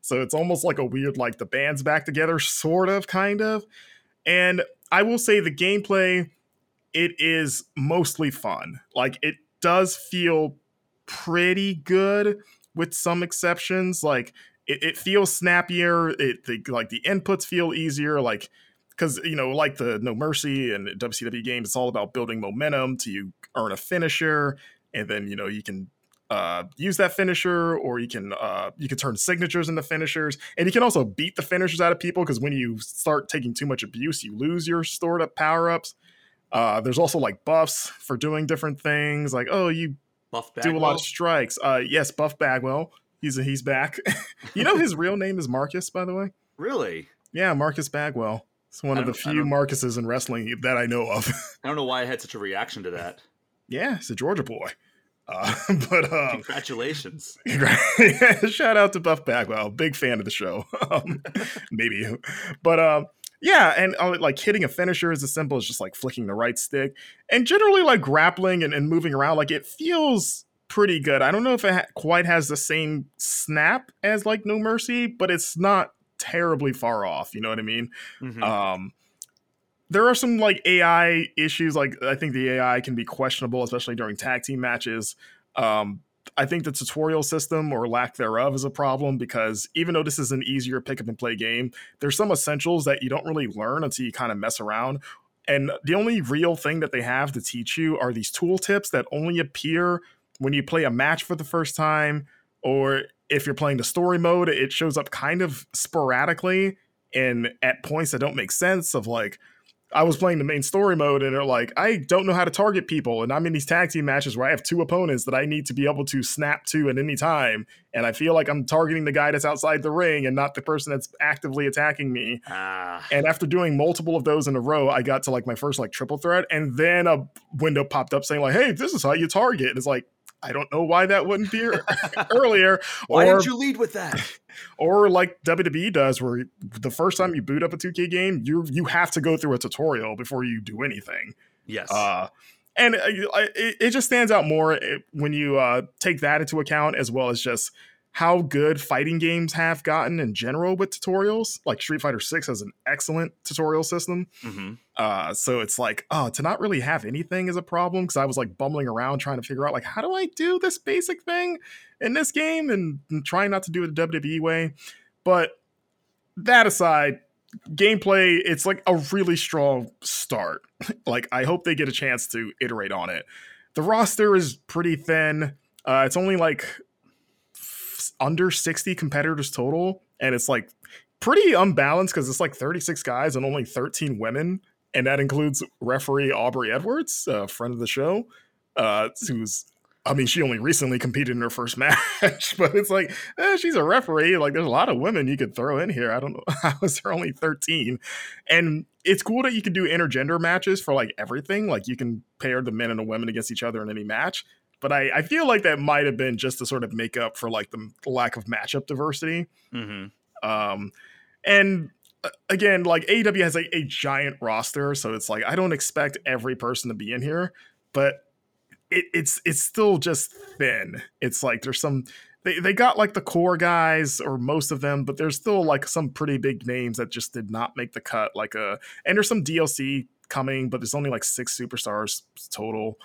So it's almost like a weird, like the band's back together, sort of, kind of. And I will say the gameplay it is mostly fun. Like it does feel pretty good with some exceptions. Like it, it feels snappier. It the, like the inputs feel easier. Like because you know, like the No Mercy and WCW games, it's all about building momentum to you earn a finisher, and then you know you can uh, use that finisher, or you can uh, you can turn signatures into finishers, and you can also beat the finishers out of people because when you start taking too much abuse, you lose your stored up power ups. Uh, there's also like buffs for doing different things, like oh you buff Bagwell. do a lot of strikes. Uh, yes, Buff Bagwell, he's he's back. *laughs* you know his real name is Marcus, by the way. really Yeah, Marcus Bagwell. It's one of the few Marcuses in wrestling that I know of. *laughs* i don't know why i had such a reaction to that yeah, he's a Georgia boy. Uh, *laughs* but uh, congratulations shout out to Buff Bagwell, big fan of the show. um, maybe, but um, yeah, and uh, like hitting a finisher is as simple as just like flicking the right stick, and generally like grappling and, and moving around. Like it feels pretty good. I don't know if it ha- quite has the same snap as like No Mercy, but it's not terribly far off. You know what I mean? Mhm. Um, there are some like AI issues. Like I think the AI can be questionable, especially during tag team matches. Um, I think the tutorial system or lack thereof is a problem because even though this is an easier pick up and play game, there's some essentials that you don't really learn until you kind of mess around. And the only real thing that they have to teach you are these tool tips that only appear when you play a match for the first time, or if you're playing the story mode, it shows up kind of sporadically and at points that don't make sense of like, I was playing the main story mode and they're like, I don't know how to target people. And I'm in these tag team matches where I have two opponents that I need to be able to snap to at any time. And I feel like I'm targeting the guy that's outside the ring and not the person that's actively attacking me. Ah. And after doing multiple of those in a row, I got to like my first like triple threat. And then a window popped up saying, like, hey, this is how you target. And it's like, I don't know why that wouldn't be *laughs* *laughs* earlier. Why or, didn't you lead with that? *laughs* Or like WWE does, where the first time you boot up a 2K game, you you have to go through a tutorial before you do anything. Yes. Uh, and it, it just stands out more eh, when you uh, take that into account, as well as just how good fighting games have gotten in general with tutorials. Like Street Fighter Six has an excellent tutorial system. mm-hmm. Uh, so it's like, oh, to not really have anything is a problem because I was like bumbling around trying to figure out like how do I do this basic thing in this game and, and trying not to do it the WWE way. But that aside, gameplay, it's like a really strong start. *laughs* like I hope they get a chance to iterate on it. The roster is pretty thin. Uh, it's only like under 60 competitors total, and it's like pretty unbalanced because it's like 36 guys and only 13 women and that includes referee Aubrey Edwards, a friend of the show, uh, who's I mean, she only recently competed in her first *laughs* match, but it's like eh, she's a referee. Like, there's a lot of women you could throw in here. I don't know *laughs* how is there only 13, and it's cool that you can do intergender matches for like everything. Like, you can pair the men and the women against each other in any match. But I, I feel like that might have been just to sort of make up for like the lack of matchup diversity. Mm-hmm. Um, and again, like AEW has a, a giant roster, so it's like I don't expect every person to be in here, but it, it's it's still just thin. It's like there's some they, they got like the core guys or most of them, but there's still like some pretty big names that just did not make the cut. Like a uh, and there's some DLC coming, but there's only like six superstars total.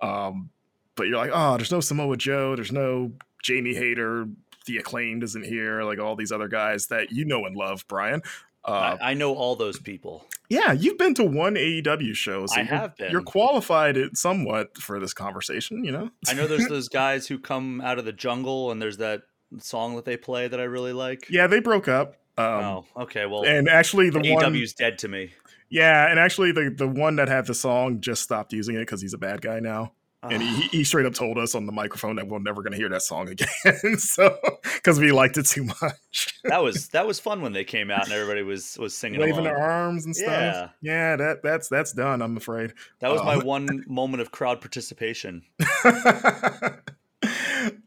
Um, but you're like, oh, there's no Samoa Joe, there's no Jamie Hayter, the acclaimed isn't here, like all these other guys that you know and love, Brian. Uh, I, I, know all those people. Yeah, you've been to one AEW show. So I have been. You're qualified somewhat for this conversation, you know? I know there's *laughs* those guys who come out of the jungle and there's that song that they play that I really like. Yeah, they broke up. Um, oh, okay. Well, and actually, the AEW's one dead to me. Yeah, and actually, the the one that had the song just stopped using it because he's a bad guy now and he, he straight up told us on the microphone that we're never going to hear that song again *laughs* so because we liked it too much. That was that was fun when they came out and everybody was was singing waving along. their arms and stuff. Yeah. Yeah that that's that's done i'm afraid. That was my one moment of crowd participation. *laughs*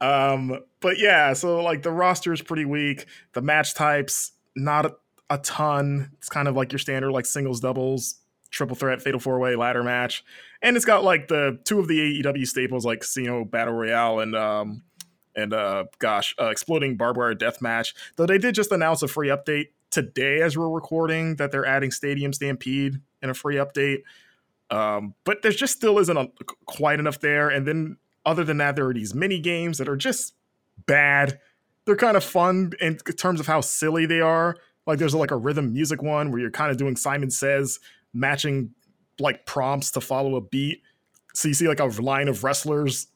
Um but yeah so like the roster is pretty weak. The match types not a, a ton. It's kind of like your standard like singles doubles triple threat fatal four way ladder match, and it's got like the two of the AEW staples like Casino Battle Royale and um and uh gosh uh, exploding barbed wire death match. Though they did just announce a free update today as we're recording that they're adding Stadium Stampede in a free update. Um, but there just still isn't a, quite enough there. And then other than that, there are these mini games that are just bad. They're kind of fun in terms of how silly they are. Like there's like a rhythm music one where you're kind of doing Simon Says matching like prompts to follow a beat. So you see like a line of wrestlers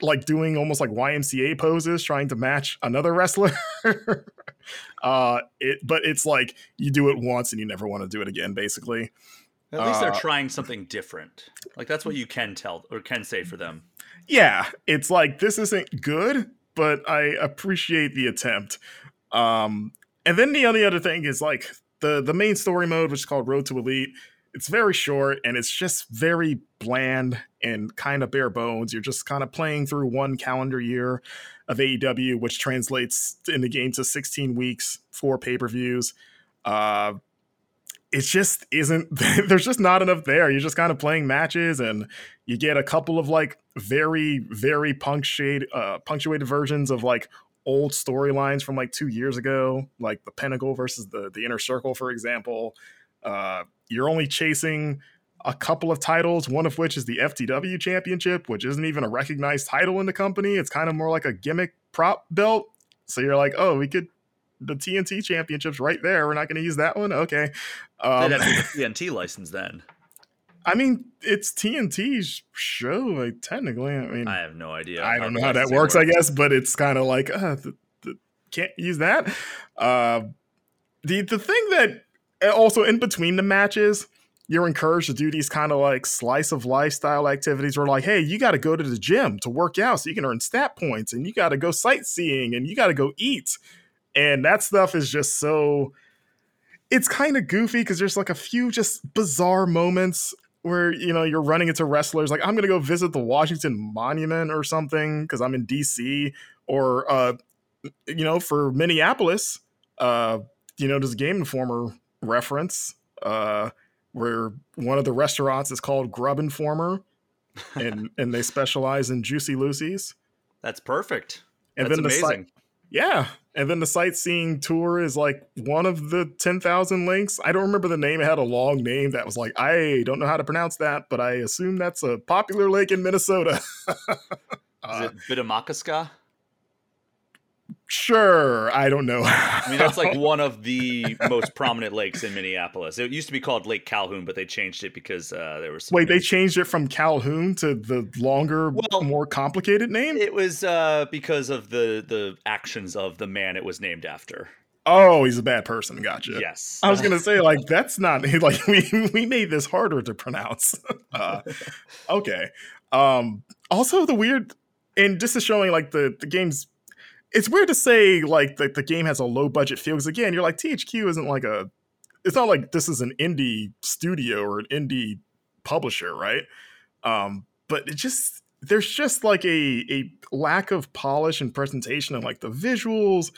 like doing almost like YMCA poses trying to match another wrestler. *laughs* uh it but it's like you do it once and you never want to do it again basically. At least they're uh, trying something different. Like that's what you can tell or can say for them. Yeah, it's like this isn't good, but I appreciate the attempt. Um and then the only other thing is like the the main story mode, which is called Road to Elite, it's very short and it's just very bland and kind of bare bones. You're just kind of playing through one calendar year of AEW, which translates in the game to 16 weeks, four pay per views. Uh, it just isn't *laughs* there's just not enough there you're just kind of playing matches and you get a couple of like very very punctuated uh punctuated versions of like old storylines from like two years ago, like the Pinnacle versus the the Inner Circle, for example. Uh, you're only chasing a couple of titles, one of which is the FTW championship, which isn't even a recognized title in the company. It's kind of more like a gimmick prop belt. So you're like, oh, we could the TNT championships right there. We're not going to use that one. Okay. Um, They'd have the *laughs* TNT license then. I mean, it's TNT's show. Like technically, I mean, I have no idea. I don't know how that works, works, I guess, but it's kind of like uh, the, the, can't use that. Uh, the the thing that also in between the matches, you're encouraged to do these kind of like slice of lifestyle activities where like, hey, you got to go to the gym to work out so you can earn stat points, and you got to go sightseeing, and you got to go eat, and that stuff is just so. It's kind of goofy because there's like a few just bizarre moments where you know you're running into wrestlers like i'm gonna go visit the washington monument or something because i'm in dc or uh you know for minneapolis uh you know a game informer reference uh where one of the restaurants is called grub informer and *laughs* and they specialize in juicy lucy's that's perfect and that's then the amazing. site yeah and then the sightseeing tour is like one of the 10,000 links. I don't remember the name. It had a long name that was like, I don't know how to pronounce that, but I assume that's a popular lake in Minnesota. uh, *laughs* is it Bde Maka Ska? Sure, I don't know. I mean, that's like *laughs* one of the most prominent lakes in Minneapolis. It used to be called Lake Calhoun, but they changed it because uh, there was. Wait, they changed it from Calhoun to the longer, well, more complicated name. It was uh, because of the the actions of the man it was named after. Oh, he's a bad person. Gotcha. Yes. I was gonna say like that's not *laughs* like we we made this harder to pronounce. *laughs* Uh, okay. Um. Also, the weird and this is showing like the the game's it's weird to say like that the game has a low budget feel because again, you're like THQ isn't like a. It's not like this is an indie studio or an indie publisher, right? Um, but it just there's just like a a lack of polish and presentation and like the visuals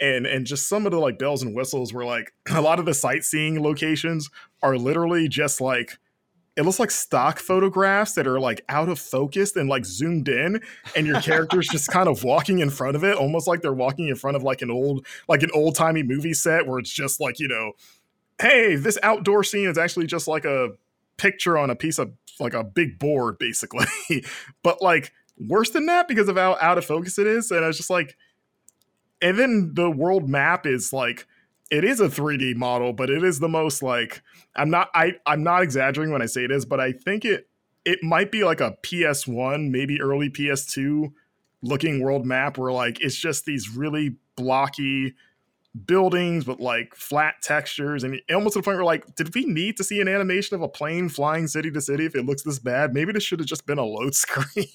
and and just some of the like bells and whistles where like *clears throat* a lot of the sightseeing locations are literally just like it looks like stock photographs that are like out of focus and like zoomed in and your character's just *laughs* kind of walking in front of it almost like they're walking in front of like an old like an old timey movie set where it's just like you know hey this outdoor scene is actually just like a picture on a piece of like a big board *laughs* basically. But like worse than that because of how out of focus it is and i was just like and then the world map is like it is a 3D model, but it is the most like I'm not I I'm not exaggerating when I say it is, but I think it it might be like a PS1, maybe early PS2 looking world map where like it's just these really blocky buildings with like flat textures and almost to the point where like did we need to see an animation of a plane flying city to city if it looks this bad? Maybe this should have just been a load *laughs* screen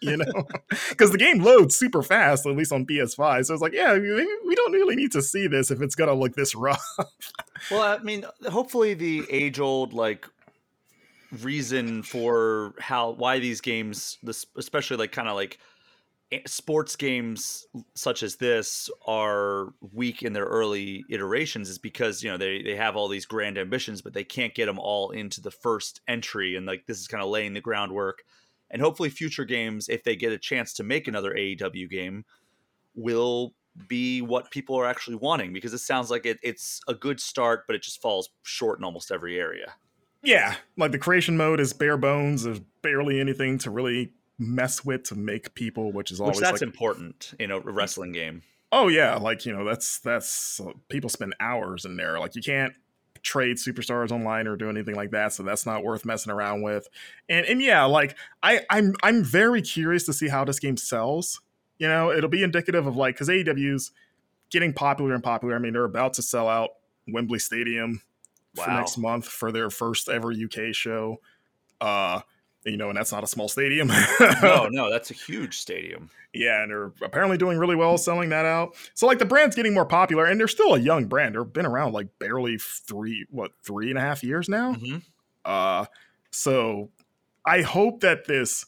you know? *laughs* Because the game loads super fast at least on ps5 so it's like yeah we, don't really need to see this if it's gonna look this rough. *laughs* Well i mean hopefully the age old like reason for how why these games this especially like kind of like Eh, sports games such as this are weak in their early iterations is because you know they they have all these grand ambitions but they can't get them all into the first entry and like this is kind of laying the groundwork. And hopefully future games if they get a chance to make another AEW game will be what people are actually wanting because it sounds like it, it's a good start but it just falls short in almost every area. Yeah like the creation mode is bare bones there's barely anything to really mess with to make people, which is always which that's like, important in a wrestling game. Oh yeah, like you know that's that's uh, people spend hours in there. Like you can't trade superstars online or do anything like that, so that's not worth messing around with. And and yeah, like I I'm I'm very curious to see how this game sells. You know, it'll be indicative of like because AEW's getting popular and popular. I mean, they're about to sell out Wembley Stadium wow. for next month for their first ever UK show. Uh, you know, and that's not a small stadium. *laughs* no, *laughs* no, that's a huge stadium. Yeah, and they're apparently doing really well selling that out. So like the brand's getting more popular, and they're still a young brand. They've been around like barely three, what, three and a half years now. Mm-hmm. Uh, so I hope that this,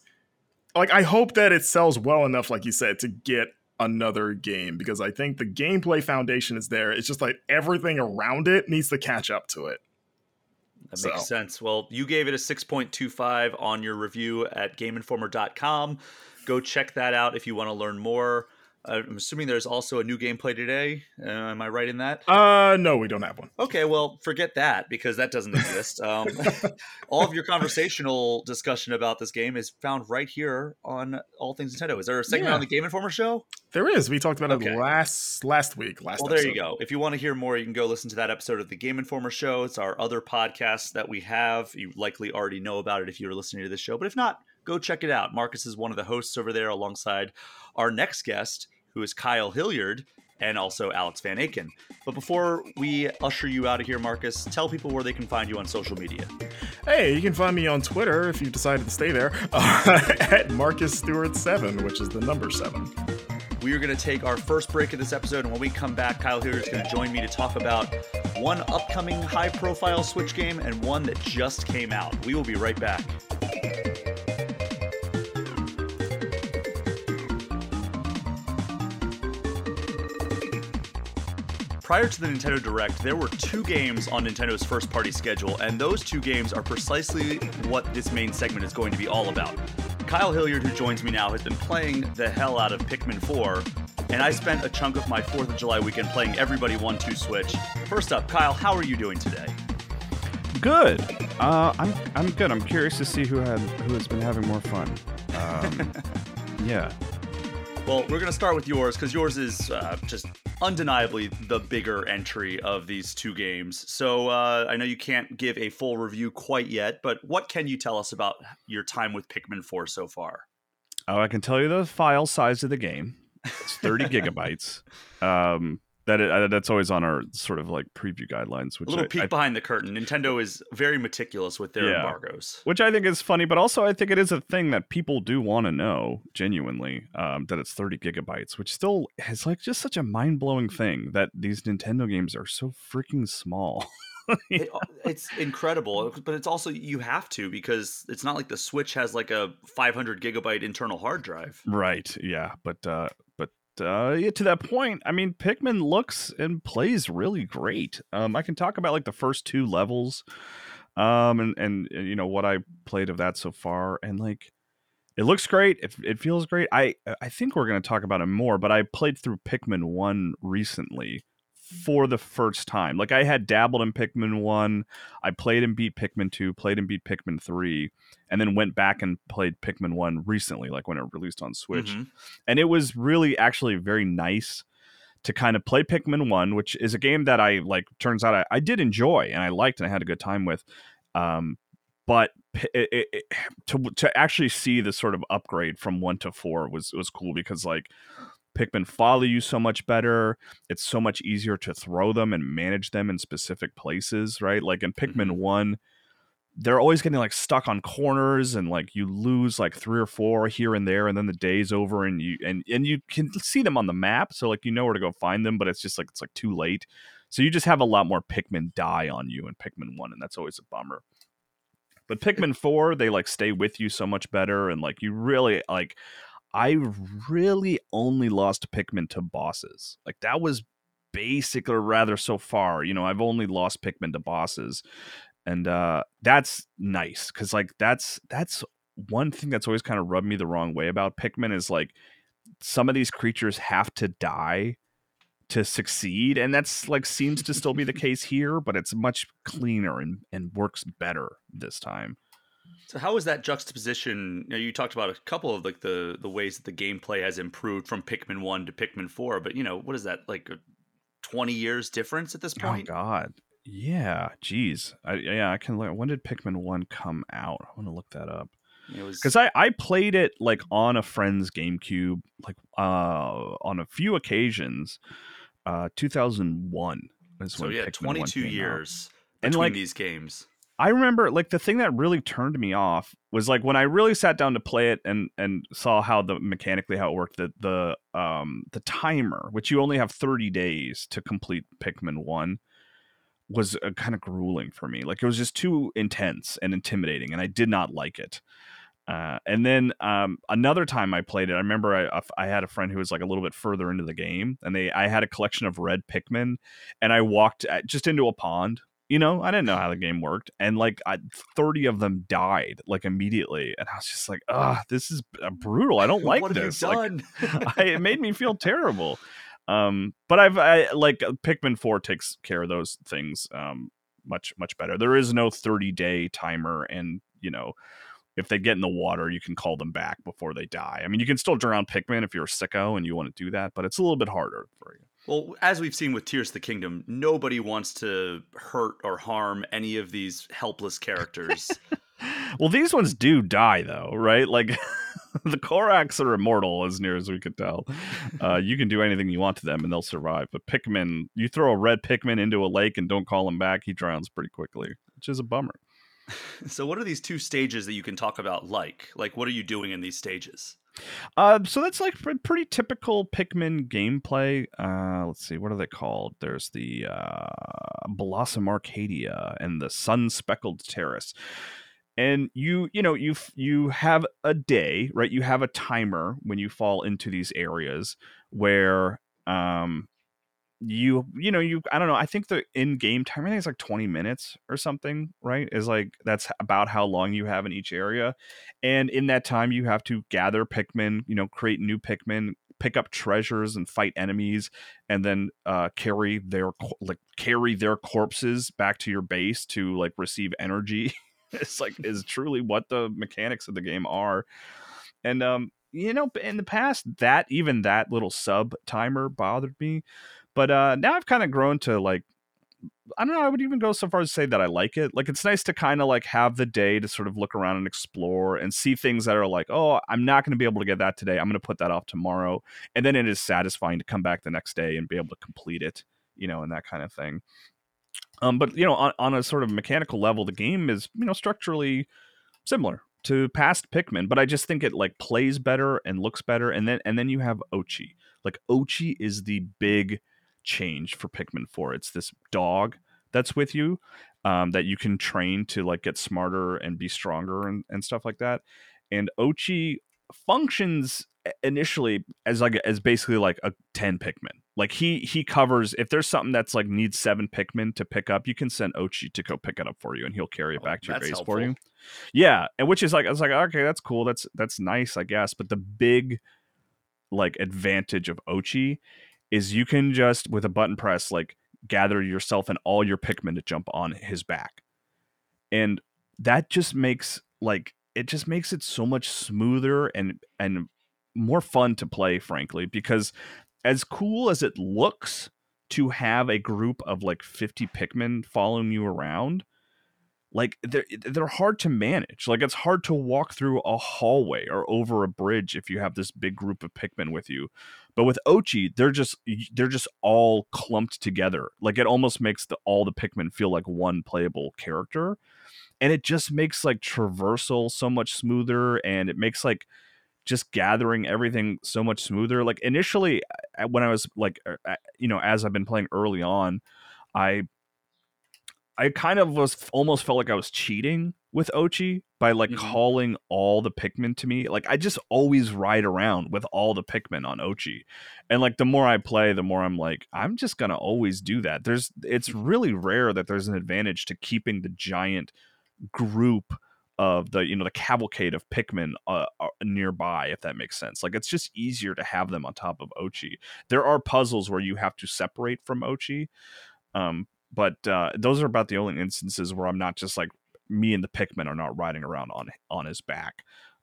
like, I hope that it sells well enough, like you said, to get another game because I think the gameplay foundation is there. It's just like everything around it needs to catch up to it. That so. makes sense. Well, you gave it a 6.25 on your review at gameinformer.com. Go check that out if you want to learn more. I'm assuming there's also a new gameplay today. Uh, am I right in that? Uh, no, we don't have one. Okay, well, forget that because that doesn't exist. Um, *laughs* all of your conversational discussion about this game is found right here on All Things Nintendo. Is there a segment Yeah. on the Game Informer show? There is. We talked about Okay. it last last week. Last. Well, there you go. If you want to hear more, you can go listen to that episode of the Game Informer show. It's our other podcast that we have. You likely already know about it if you were listening to this show, but if not, go check it out. Marcus is one of the hosts over there alongside our next guest, who is Kyle Hilliard and also Alex Van Aken. But before we usher you out of here, Marcus, tell people where they can find you on social media. Hey, you can find me on Twitter if you decided to stay there *laughs* uh, at Marcus Stewart Seven, which is the number seven. We are going to take our first break of this episode, and when we come back, Kyle Hilliard is going to join me to talk about one upcoming high profile Switch game and one that just came out. We will be right back. Prior to the Nintendo Direct, there were two games on Nintendo's first party schedule, and those two games are precisely what this main segment is going to be all about. Kyle Hilliard, who joins me now, has been playing the hell out of Pikmin 4, and I spent a chunk of my 4th of July weekend playing Everybody 1 2 Switch. First up, Kyle, how are you doing today? Good. Uh, I'm I'm good. I'm curious to see who had who has been having more fun. Um, *laughs* yeah. Well, we're going to start with yours because yours is uh, just undeniably the bigger entry of these two games. So uh, I know you can't give a full review quite yet, but what can you tell us about your time with Pikmin 4 so far? Oh, I can tell you the file size of the game. It's 30 *laughs* gigabytes. Um, that it, uh, that's always on our sort of like preview guidelines, which A little I, peek I- behind the curtain. Nintendo is very meticulous with their Yeah. embargoes. which I think is funny, but also I think it is a thing that people do want to know genuinely. Um, that it's 30 gigabytes, which still is like just such a mind blowing thing that these Nintendo games are so freaking small. *laughs* It, it's incredible, but it's also you have to because it's not like the Switch has like a 500 gigabyte internal hard drive. Right. Yeah. But uh but uh yeah, to that point, I mean Pikmin looks and plays really great. Um I can talk about like the first two levels um and and uh, you know what I played of that so far and like it looks great. It, it feels great. I I think we're to talk about it more, but I played through Pikmin 1 recently for the first time. Like I had dabbled in Pikmin 1, I played and beat Pikmin 2, played and beat Pikmin 3, and then went back and played Pikmin 1 recently like when it released on Switch Mhm. and it was really actually very nice to kind of play Pikmin One, which is a game that I like. Turns out I, I did enjoy and I liked and I had a good time with. Um, but it, it, it- to to actually see the sort of upgrade from one to four was was cool because like Pikmin follow you so much better. It's so much easier to throw them and manage them in specific places, right? Like in Pikmin Mhm. one, they're always getting like stuck on corners and like you lose like three or four here and there and then the day's over and you and and you can see them on the map so like you know where to go find them but it's just like it's like too late so you just have a lot more pikmin die on you in pikmin 1 and that's always a bummer but pikmin 4 they like stay with you so much better and like you really like i really only lost pikmin to bosses. Like that was basic or rather so far you know i've only lost pikmin to bosses. And uh that's nice because like that's that's one thing that's always kind of rubbed me the wrong way about pikmin is like some of these creatures have to die to succeed and that's like seems to still be the *laughs* case here but it's much cleaner and and works better this time So how is that juxtaposition? You, know, you talked about a couple of like the the ways that the gameplay has improved from Pikmin one to Pikmin four, but you know what is that like a twenty years difference at this point? oh god yeah geez I, yeah i can learn when did pikmin 1 come out i want to look that up It was because I, I played it like on a friend's GameCube, like uh on a few occasions. Uh, 2001 is so when yeah, twenty two came out. years And, between like, these games. I remember like the thing that really turned me off was like when I really sat down to play it and and saw how the mechanically how it worked the the um the timer which you only have 30 days to complete Pikmin 1 was uh, kind of grueling for me. Like it was just too intense and intimidating and I did not like it. Uh, and then um, another time I played it, I remember I, I had a friend who was like a little bit further into the game, and they I had a collection of red Pikmin, and I walked at, just into a pond, You know, I didn't know how the game worked, and like I, thirty of them died like immediately, and I was just like, "Ah, this is uh, brutal. I don't *laughs* like this." Like. *laughs* I, it made me feel terrible. Um, but I've I like uh, Pikmin Four takes care of those things um much much better. There is no thirty day timer, and you know if they get in the water, you can call them back before they die. I mean, you can still drown Pikmin if you're a sicko and you want to do that, but it's a little bit harder for you. Well, as we've seen with Tears of the Kingdom, nobody wants to hurt or harm any of these helpless characters. *laughs* Well, these ones do die though, right? Like *laughs* the Koroks are immortal as near as we could tell. Uh, you can do anything you want to them and they'll survive. But Pikmin, you throw a red Pikmin into a lake and don't call him back, he drowns pretty quickly, which is a bummer. *laughs* so, what are these two stages that you can talk about like? Like, what are you doing in these stages? Uh, so that's like pretty typical Pikmin gameplay. Uh, let's see, what are they called? There's the uh, Blossom Arcadia and the Sun Speckled Terrace. And you, you know, you you have a day, right? You have a timer when you fall into these areas where, um, you you know you I don't know I think the in game time I think it's like 20 minutes or something right is like that's about how long you have in each area and in that time you have to gather Pikmin you know create new Pikmin pick up treasures and fight enemies and then uh carry their like carry their corpses back to your base to like receive energy. *laughs* It's like is *laughs* truly what the mechanics of the game are and um you know in the past that even that little sub timer bothered me but uh now i've kind of grown to like i don't know i would even go so far as to say that i like it like it's nice to kind of like have the day to sort of look around and explore and see things that are like oh i'm not going to be able to get that today i'm going to put that off tomorrow and then it is satisfying to come back the next day and be able to complete it you know and that kind of thing um but you know on, on a sort of mechanical level the game is you know structurally similar to past Pikmin, but I just think it like plays better and looks better. And then and then you have Ochi. Like Ochi is the big change for Pikmin 4. It's this dog that's with you um, that you can train to like get smarter and be stronger and, and stuff like that. And Ochi functions initially as like as basically like a 10 Pikmin. Like he he covers if there's something that's like needs seven Pikmin to pick up, you can send Ochi to go pick it up for you and he'll carry it Oh, back to your base helpful. for you. Yeah, and which is like I was like, okay, that's cool. That's that's nice, I guess. But the big like advantage of Ochi is you can just with a button press like gather yourself and all your Pikmin to jump on his back. And that just makes like it just makes it so much smoother and and more fun to play frankly because as cool as it looks to have a group of like 50 Pikmin following you around like they're they're hard to manage. Like it's hard to walk through a hallway or over a bridge if you have this big group of Pikmin with you. But with Ochi, they're just they're just all clumped together. Like it almost makes the all the Pikmin feel like one playable character. And it just makes like traversal so much smoother and it makes like just gathering everything so much smoother. Like initially uh, when I was like uh, uh, you know as I've been playing early on, I I kind of was almost felt like I was cheating with Ochi by like Mhm. calling all the Pikmin to me. Like I just always ride around with all the Pikmin on Ochi. And like the more I play, the more I'm like, I'm just gonna always do that. There's it's really rare that there's an advantage to keeping the giant group of the you know the cavalcade of Pikmin uh, uh, nearby, if that makes sense. Like it's just easier to have them on top of Ochi. There are puzzles where you have to separate from Ochi, um, but uh, those are about the only instances where I'm not just like me and the Pikmin are not riding around on on his back.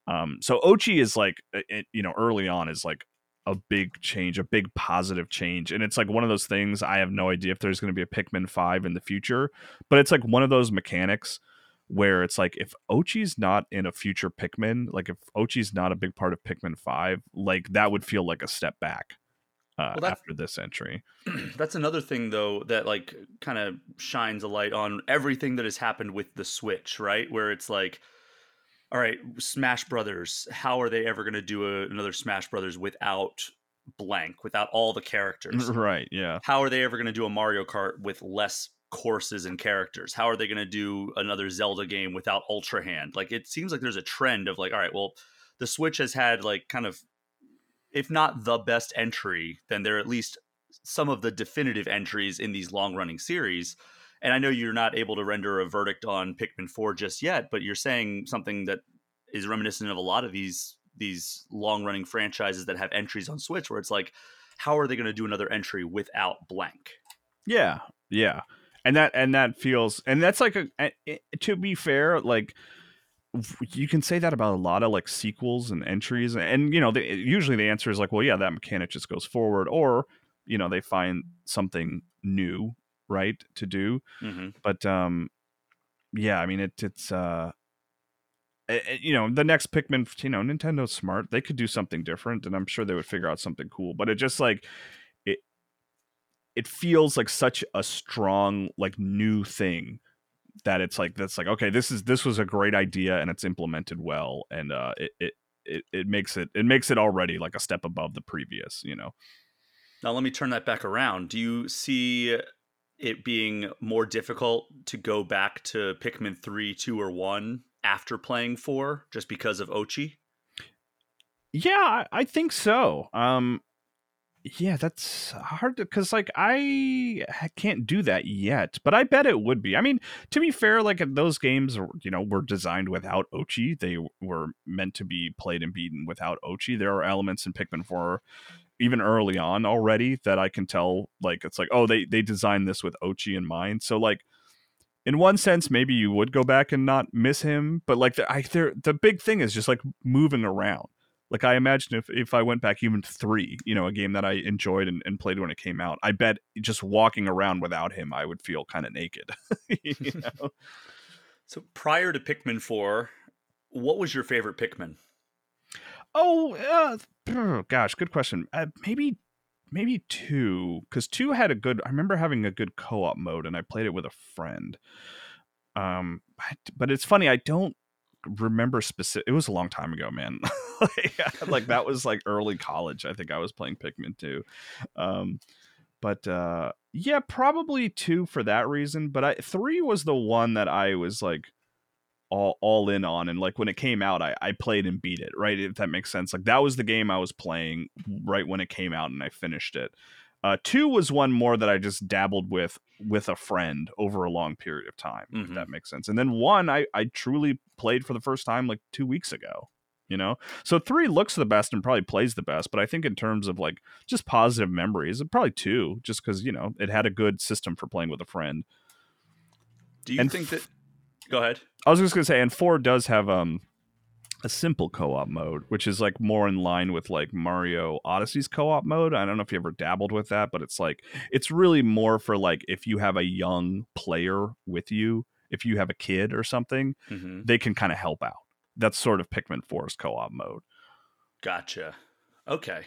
Um, so Ochi is like it, you know early on is like a big change, a big positive change, and it's like one of those things. I have no idea if there's going to be a Pikmin five in the future, but it's like one of those mechanics where it's like if Ochi's not in a future Pikmin, like if Ochi's not a big part of Pikmin five, like that would feel like a step back uh, Well, after this entry. *clears throat* That's another thing though that like kind of shines a light on everything that has happened with the Switch, right? Where it's like all right, Smash Brothers, how are they ever going to do a, another Smash Brothers without blank, without all the characters? *laughs* Right? Yeah. How are they ever going to do a Mario Kart with less courses and characters? How are they going to do another Zelda game without Ultra Hand? Like it seems like there's a trend of like, all right, well, the Switch has had like kind of, if not the best entry, then they're at least some of the definitive entries in these long running series. and I know you're not able to render a verdict on Pikmin 4 just yet, but you're saying something that is reminiscent of a lot of these these long running franchises that have entries on Switch, where it's like, how are they going to do another entry without blank? Yeah, yeah, and that and that feels and that's like a, to be fair, like you can say that about a lot of like sequels and entries and you know the, usually the answer is like well yeah that mechanic just goes forward or you know they find something new right to do Mm-hmm. but um yeah i mean it it's uh it- you know the next pikmin you know nintendo's smart they could do something different and i'm sure they would figure out something cool but it just like it it feels like such a strong like new thing that it's like that's like okay this is this was a great idea and it's implemented well and uh it it it, it makes it it makes it already like a step above the previous you know Now, let me turn that back around. Do you see it being more difficult to go back to Pikmin 3, 2, or 1 after playing 4 just because of Ochi? Yeah, I, I think so. Um, yeah, that's hard to because like I can't do that yet, but I bet it would be. I mean, to be fair, like those games, you know, were designed without Ochi. They were meant to be played and beaten without Ochi. There are elements in Pikmin Four, even early on already, that I can tell. Like it's like, oh, they they designed this with Ochi in mind. So like in one sense, maybe you would go back and not miss him, but like the I the big thing is just like moving around. Like I imagine if if I went back even three, you know, a game that I enjoyed and, and played when it came out, I bet just walking around without him, I would feel kind of naked. *laughs* you *laughs* know? So prior to Pikmin 4, what was your favorite Pikmin? Oh, uh, gosh, good question. Uh, maybe maybe two because two had a good. I remember having a good co-op mode, and I played it with a friend. Um, but, but it's funny. I don't remember specific. It was a long time ago, man. *laughs* like, like that was like early college. I think I was playing Pikmin too. Um, but uh, yeah, probably two for that reason. But I three was the one that I was like all all in on and like when it came out I, I played and beat it right if that makes sense like that was the game i was playing right when it came out and i finished it uh two was one more that i just dabbled with with a friend over a long period of time if Mhm. that makes sense and then one i i truly played for the first time like two weeks ago you know so three looks the best and probably plays the best but i think in terms of like just positive memories probably two just because you know it had a good system for playing with a friend Do you And think that Go ahead. I was just gonna say, and four does have um a simple co-op mode, which is like more in line with like Mario Odyssey's co-op mode. I don't know if you ever dabbled with that, but it's like it's really more for like if you have a young player with you, if you have a kid or something, hmm they can kind of help out. That's sort of Pikmin 4's co-op mode. Gotcha. Okay.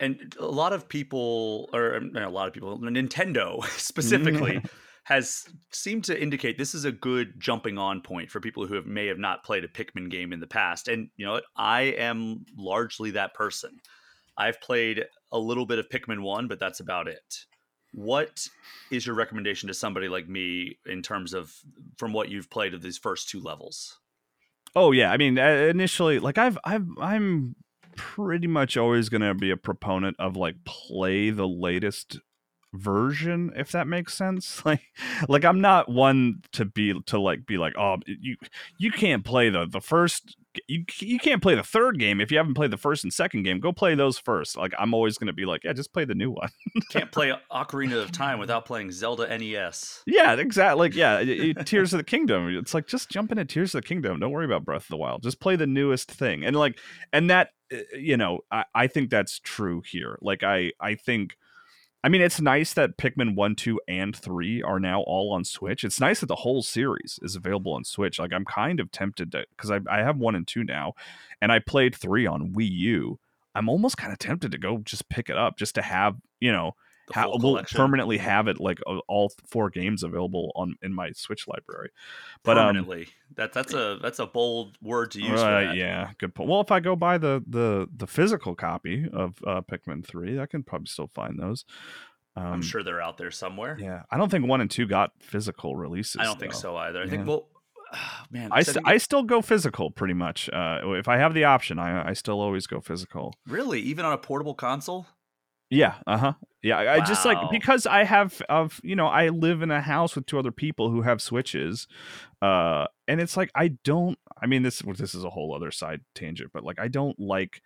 And a lot of people, or a lot of people, Nintendo *laughs* specifically, *laughs* has seemed to indicate this is a good jumping on point for people who have, may have not played a Pikmin game in the past. And you know what? I am largely that person. I've played a little bit of Pikmin 1, but that's about it. What is your recommendation to somebody like me in terms of from what you've played of these first two levels? Oh yeah, I mean initially like I've I've I'm pretty much always going to be a proponent of like play the latest version if that makes sense. *laughs* Like like i'm not one to be to like be like oh you you can't play the the first you you can't play the third game if you haven't played the first and second game. Go play those first. Like i'm always going to be like yeah just play the new one. Can't play Ocarina of Time without playing Zelda NES. yeah exactly like yeah it- it- tears of the kingdom. It's like just jump into tears of the kingdom. Don't worry about breath of the wild. Just play the newest thing. And like and that uh, you know i, I think that's true here. Like i i think I mean, it's nice that Pikmin 1, 2, and 3 are now all on Switch. It's nice that the whole series is available on Switch. Like, I'm kind of tempted to, because I, I have 1 and 2 now, and I played 3 on Wii U. I'm almost kind of tempted to go just pick it up just to have, you know, ha- we'll permanently have it like uh, all four games available on in my Switch library. But um, permanently. that that's a that's a bold word to use that. yeah, good point. Well, if I go buy the the the physical copy of uh, Pikmin three, I can probably still find those. Um, I'm sure they're out there somewhere. Yeah, I don't think one and two got physical releases. I don't think so either. I think Yeah. well, *sighs* man, I, st- I still go physical pretty much. Uh, if I have the option, I I still always go physical. really even on a portable console. Yeah, uh huh. Yeah, I just like because I have of you know I live in a house with two other people who have Switches, uh, and it's like I don't. I mean, this this is a whole other side tangent, but like I don't like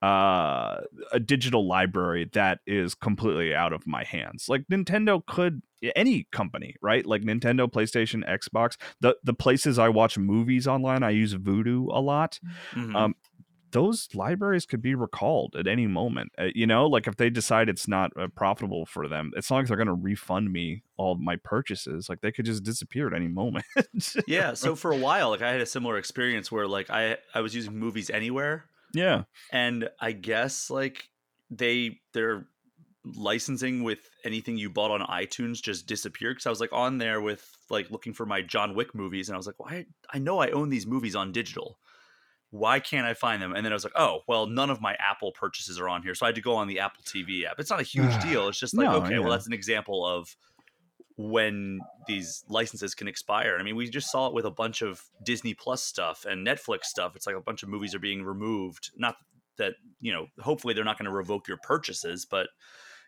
uh a digital library that is completely out of my hands like nintendo could any company right like nintendo playstation xbox the the places i watch movies online i use Vudu a lot Mhm. um, those libraries could be recalled at any moment. Uh, you know, like if they decide it's not uh, profitable for them, it's not like they're going to refund me all my purchases. Like they could just disappear at any moment. yeah. *laughs* So for a while, like I had a similar experience where like I I was using Movies Anywhere, yeah. and I guess like they their licensing with anything you bought on iTunes just disappeared because I was like on there with like looking for my John Wick movies and I was like, why I know I own these movies on digital. Why can't I find them? And then I was like, oh, well, none of my Apple purchases are on here. So I had to go on the Apple TV app. It's not a huge ah, deal. It's just like, No, okay, yeah. well, that's an example of when these licenses can expire. I mean, we just saw it with a bunch of Disney Plus stuff and Netflix stuff. It's like a bunch of movies are being removed. Not that, you know, hopefully they're not going to revoke your purchases, but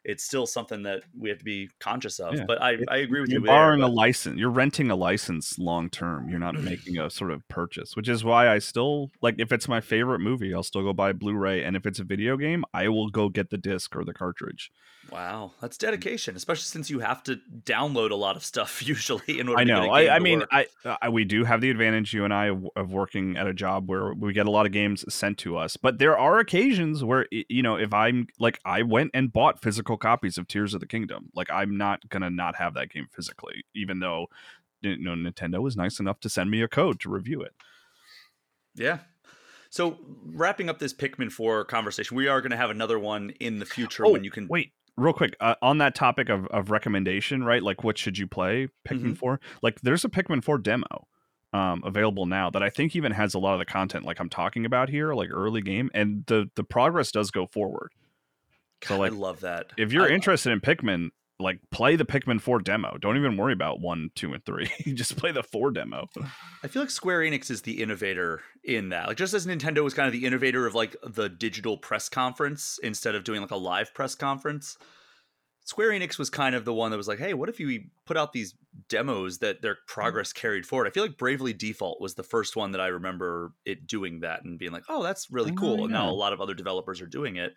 it's still something that we have to be conscious of. Yeah. But I, I agree with You're You're borrowing a license. You're renting a license long term. You're not *clears throat* making a sort of purchase, which is why I still like if it's my favorite movie, I'll still go buy Blu-ray, and if it's a video game, I will go get the disc or the cartridge. Wow, that's dedication, especially since you have to download a lot of stuff *laughs* usually in order I to get know. a game I, I mean. I, I we do have the advantage, you and I, of, of working at a job where we get a lot of games sent to us. But there are occasions where, you know, if I'm like, I went and bought physical copies of Tears of the Kingdom. Like, I'm not gonna not have that game physically, even though, you know, Nintendo was nice enough to send me a code to review it. Yeah. So wrapping up this Pikmin 4 conversation, we are going to have another one in the future Oh, when you can Wait, real quick uh, on that topic of, of recommendation, right? Like, what should you play Pikmin Mhm. for? Like, there's a Pikmin 4 demo um, available now that I think even has a lot of the content like I'm talking about here, like early game, and the the progress does go forward. So, like, I love that. If you're I- interested in Pikmin, like play the Pikmin 4 demo. Don't even worry about one, two, and three. *laughs* Just play the four demo. I feel like Square Enix is the innovator in that. Like just as Nintendo was kind of the innovator of like the digital press conference instead of doing like a live press conference. Square Enix was kind of the one that was like, "Hey, what if you put out these demos that their progress carried forward?" I feel like Bravely Default was the first one that I remember it doing that and being like, "Oh, that's really Oh, cool." And now a lot of other developers are doing it.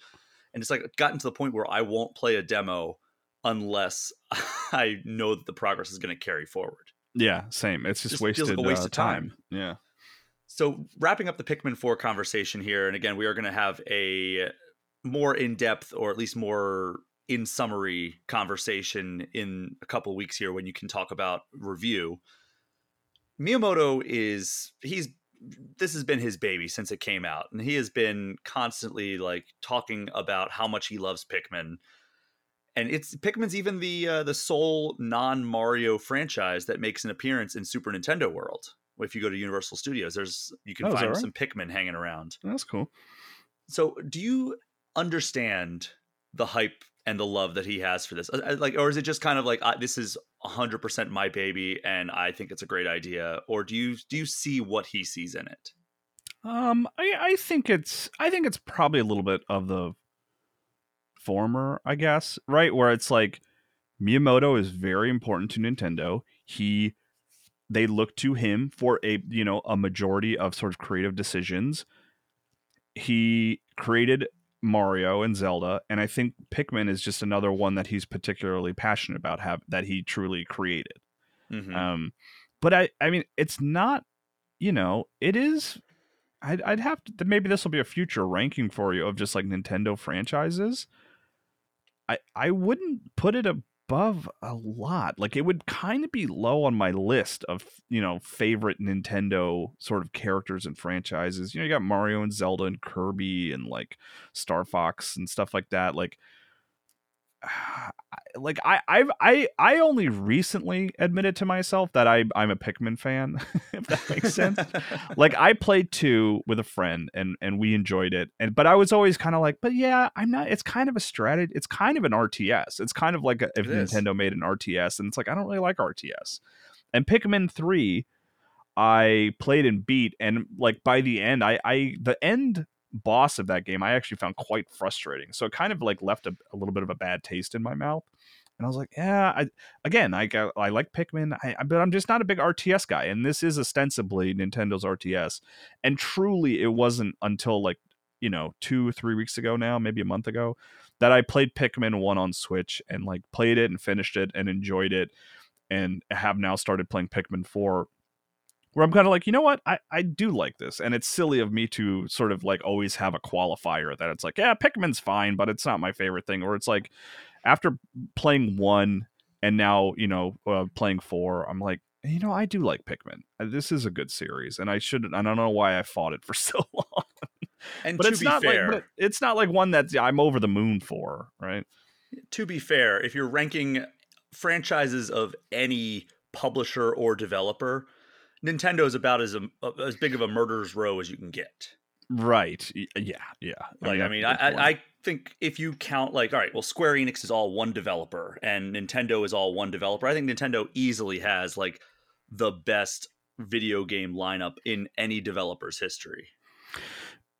And it's like gotten to the point where I won't play a demo unless *laughs* I know that the progress is going to carry forward. Yeah, same. It's just, Just wasted like a waste uh, of time. Yeah. So, wrapping up the Pikmin 4 conversation here, and again, we are going to have a more in depth, or at least more in summary conversation in a couple weeks here when you can talk about review. Miyamoto is, he's, this has been his baby since it came out, and he has been constantly like talking about how much he loves Pikmin. And it's Pikmin's even the uh, the sole non Mario franchise that makes an appearance in Super Nintendo World if you go to Universal Studios, there's you can Oh, find right? some Pikmin hanging around. That's cool. So, do you understand the hype and the love that he has for this? Uh, uh, Like, or is it just kind of like uh, this is 100% my baby and I think it's a great idea? Or do you do you see what he sees in it? Um, I, I think it's I think it's probably a little bit of the former, I guess, right? Where it's like Miyamoto is very important to Nintendo. He they look to him for a you know a majority of sort of creative decisions. He created Mario and Zelda, and I think Pikmin is just another one that he's particularly passionate about have that he truly created. Mhm. Um, but I, I mean, it's not, you know, it is. I'd, I'd have to. Maybe this will be a future ranking for you of just like Nintendo franchises. I, I wouldn't put it above a lot. Like it would kind of be low on my list of you know favorite Nintendo sort of characters and franchises. You know, you got Mario and Zelda and Kirby and like Star Fox and stuff like that. Like *sighs* like I I've I I only recently admitted to myself that I I'm a Pikmin fan, *laughs* if that makes sense. *laughs* like I played two with a friend and and we enjoyed it. And but I was always kind of like, but yeah, I'm not it's kind of a strategy. It's kind of an RTS. It's kind of like a, if. Nintendo made an RTS and it's like I don't really like RTS. And Pikmin 3 I played and beat and like by the end I I the end boss of that game I actually found quite frustrating. So it kind of like left a, a little bit of a bad taste in my mouth. And I was like, yeah, I again, I I like Pikmin, I, but I'm just not a big RTS guy, and this is ostensibly Nintendo's RTS. And truly, it wasn't until like you know two three weeks ago now, maybe a month ago, that I played Pikmin one on Switch and like played it and finished it and enjoyed it, and have now started playing Pikmin four. Where I'm kind of like, you know what, I, I do like this, and it's silly of me to sort of like always have a qualifier that it's like, yeah, Pikmin's fine, but it's not my favorite thing, or it's like, after playing one and now you know uh, playing four, I'm like, you know, I do like Pikmin. Uh, this is a good series, and I should. I don't know why I fought it for *laughs* so long. And but to it's be not fair, like, but it's not like one that I'm over the moon for, right? to be fair, if you're ranking franchises of any publisher or developer, Nintendo is about as um, a, as big of a murderer's row as you can get. Right. Yeah. Yeah. Like, I mean, I, I. I think if you count, like, all right, well, Square Enix is all one developer and Nintendo is all one developer. I think Nintendo easily has like the best video game lineup in any developer's history.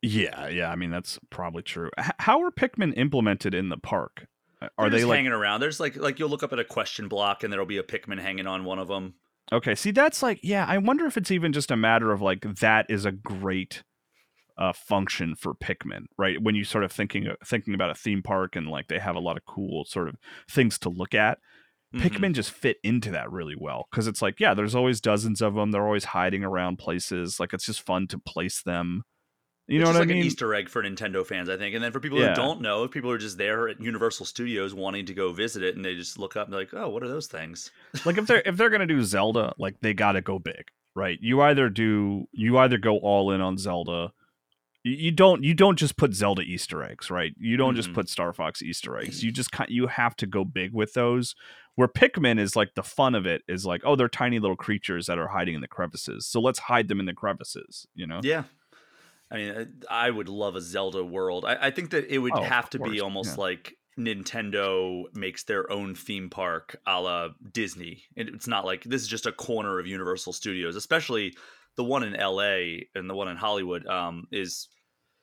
yeah. Yeah. I mean, that's probably true. H- how are Pikmin implemented in the park? Are They're they just like hanging around? There's like, like you'll look up at a question block and there'll be a Pikmin hanging on one of them. Okay, see that's like yeah, I wonder if it's even just a matter of like that is a great uh function for Pikmin, right? When you sort of thinking thinking about a theme park and like they have a lot of cool sort of things to look at. Mhm. Pikmin just fit into that really well cuz it's like yeah, there's always dozens of them, they're always hiding around places, like it's just fun to place them. You know It's what just I like mean? an Easter egg for Nintendo fans, I think. And then for people Yeah. who don't know, people are just there at Universal Studios wanting to go visit it, and they just look up and they're like, "Oh, what are those things?" *laughs* like if they're if they're gonna do Zelda, like they gotta go big, right? You either do you either go all in on Zelda. You don't you don't just put Zelda Easter eggs, right? You don't just Mhm. put Star Fox Easter eggs. You *clears throat* just you have to go big with those. Where Pikmin is like the fun of it is like, oh, they're tiny little creatures that are hiding in the crevices. So let's hide them in the crevices, you know? Yeah, I mean, I would love a Zelda world. I, I think that it would Oh, have to be almost yeah. like Nintendo makes their own theme park, a la Disney. It- It's not like this is just a corner of Universal Studios, especially the one in LA and the one in Hollywood. Um, is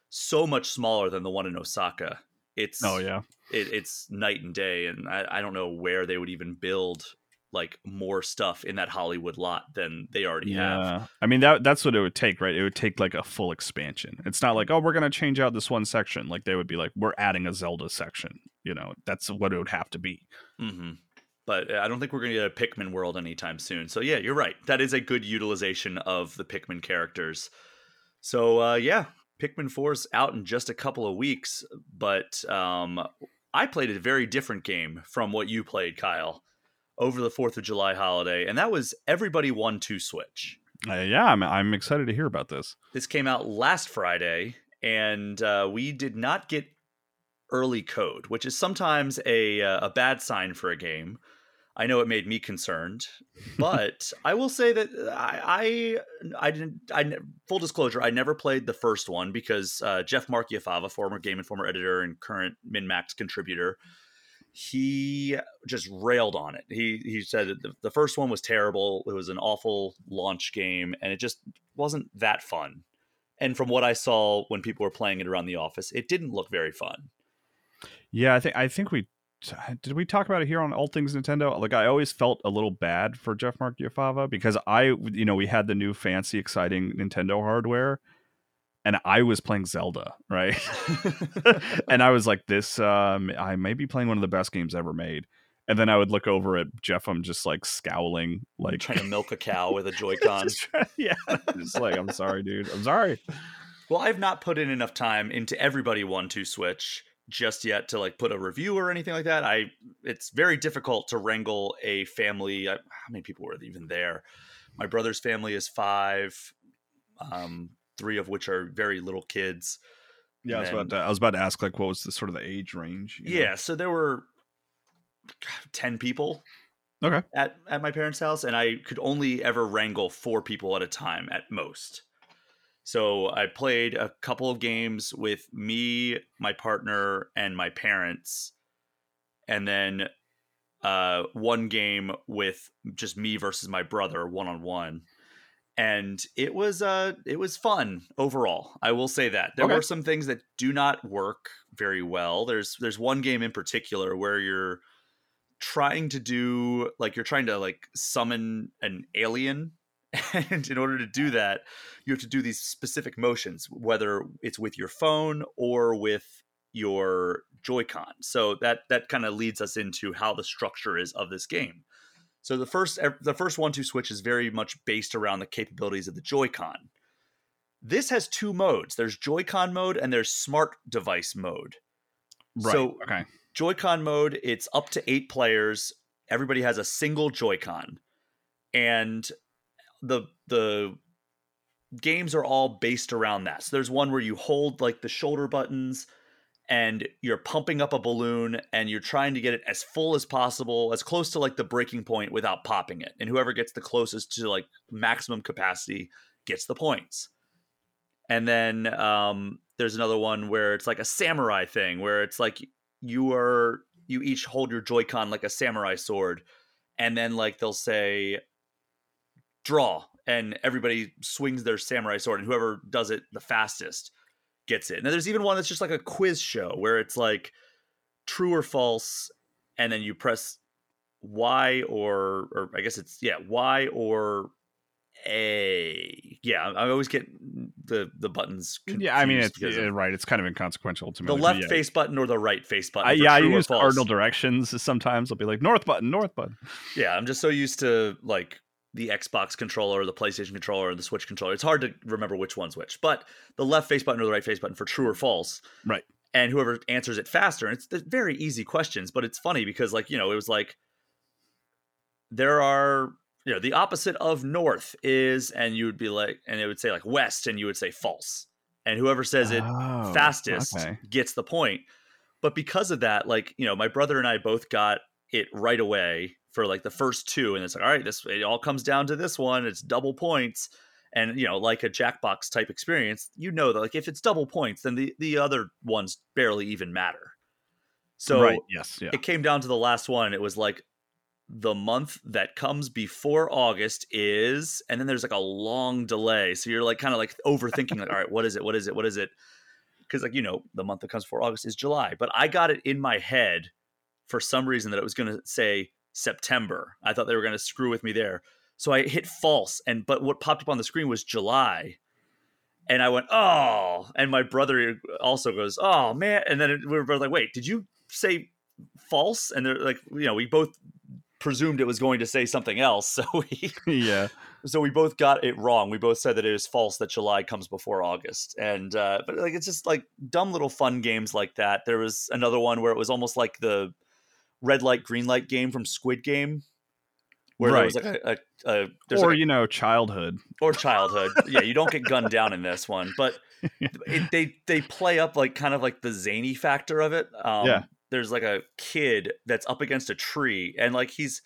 so much smaller than the one in Osaka. It's Oh yeah. it, it's night and day and I, I don't know where they would even build like more stuff in that hollywood lot than they already have Yeah. I mean that that's what it would take, right? It would take like a full expansion. It's not like, oh, we're gonna change out this one section. Like they would be like, we're adding a Zelda section. You know, that's what it would have to be. hmm but i don't think we're going to get a pikmin world anytime soon so yeah you're right that is a good utilization of the pikmin characters so uh, yeah pikmin 4's out in just a couple of weeks but um, i played a very different game from what you played kyle over the 4th of july holiday and that was everybody one two switch Uh, yeah, I'm I'm excited to hear about this. This came out last Friday, and uh, we did not get early code, which is sometimes a uh, a bad sign for a game. I know it made me concerned, *laughs* but I will say that I I, I didn't. I full disclosure, I never played the first one because uh, Jeff Marchiafava, former Game Informer editor and current MinnMax contributor, he just railed on it. He he said the, the first one was terrible. It was an awful launch game, and it just wasn't that fun. And from what I saw when people were playing it around the office, it didn't look very fun. Yeah, I think I think we did we talk about it here on All Things Nintendo. Like I always felt a little bad for Jeff Mark Marchiafava because I you know we had the new fancy exciting Nintendo hardware and I was playing Zelda, right? *laughs* *laughs* and I was like this um I may be playing one of the best games ever made. And then I would look over at Jeff I'm just like scowling like trying to milk a cow with a *laughs* Joy-Con. Yeah, just like I'm sorry dude. I'm sorry. Well, I've not put in enough time into everybody one two switch just yet to like put a review or anything like that. I it's very difficult to wrangle a family. I, how many people were even there? My brother's family is five, um, three of which are very little kids. Yeah, I was about to, I was about to ask like what was the sort of the age range? you know? Yeah, so there were ten people Okay. at at my parents' house, and I could only ever wrangle four people at a time at most. So I played a couple of games with me, my partner, and my parents, and then uh, one game with just me versus my brother, one on one. And it was uh it was fun overall. I will say that there Okay. were some things that do not work very well. There's there's one game in particular where you're trying to do like you're trying to like summon an alien *laughs* and in order to do that you have to do these specific motions whether it's with your phone or with your joy-con so that that kind of leads us into how the structure is of this game so the first the first one two switch is very much based around the capabilities of the joy-con this has two modes there's joy-con mode and there's smart device mode Right. So- okay. Joy-Con mode, it's up to eight players. Everybody has a single Joy-Con, and the the games are all based around that. So there's one where you hold like the shoulder buttons, and you're pumping up a balloon, and you're trying to get it as full as possible, as close to like the breaking point without popping it. And whoever gets the closest to like maximum capacity gets the points. And then um, there's another one where it's like a samurai thing, where it's like you are you each hold your Joy-Con like a samurai sword, and then like they'll say draw, and everybody swings their samurai sword, and whoever does it the fastest gets it. Now there's even one that's just like a quiz show where it's like true or false, and then you press Y or or I guess it's yeah Y or A. Yeah, I always get the the buttons. Yeah, I mean, it's yeah, right. It's kind of inconsequential the ultimately. the left yeah. face button or the right face button. I, yeah, I use cardinal directions sometimes. I'll be like north button, north button. Yeah, I'm just so used to like the Xbox controller, the PlayStation controller, and the Switch controller. It's hard to remember which one's which. But the left face button or the right face button for true or false. Right. And whoever answers it faster. And it's very easy questions, but it's funny because like, you know, it was like there are you know, the opposite of north is, and you would be like, and it would say like west, and you would say false. And whoever says it Oh, fastest okay. gets the point. But because of that, like, you know, my brother and I both got it right away for like the first two. And it's like, all right, this it all comes down to this one. It's double points. And you know, like a Jackbox type experience, you know that like if it's double points, then the, the other ones barely even matter. So right. Yes. Yeah. it came down to the last one. It was like the month that comes before August is, and then there's like a long delay. So you're like kind of like overthinking, like, all right, what is it? What is it? What is it? Because like you know, the month that comes before August is July. But I got it in my head for some reason that it was going to say September. I thought they were going to screw with me there. So I hit false, and but what popped up on the screen was July. And I went, oh, and my brother also goes, oh man, and then we were both like, wait, did you say false? And they're like, you know, we both presumed it was going to say something else, *laughs* so we yeah. so we both got it wrong. We both said that it is false that July comes before August, and uh, but like it's just like dumb little fun games like that. There was another one where it was almost like the red light green light game from Squid Game, where there was like a, a, a there's Or like a- you know, childhood. or childhood. yeah, you don't get gunned down in this one, but *laughs* it, they they play up like kind of like the zany factor of it. Um, Yeah. There's like a kid that's up against a tree, and like he's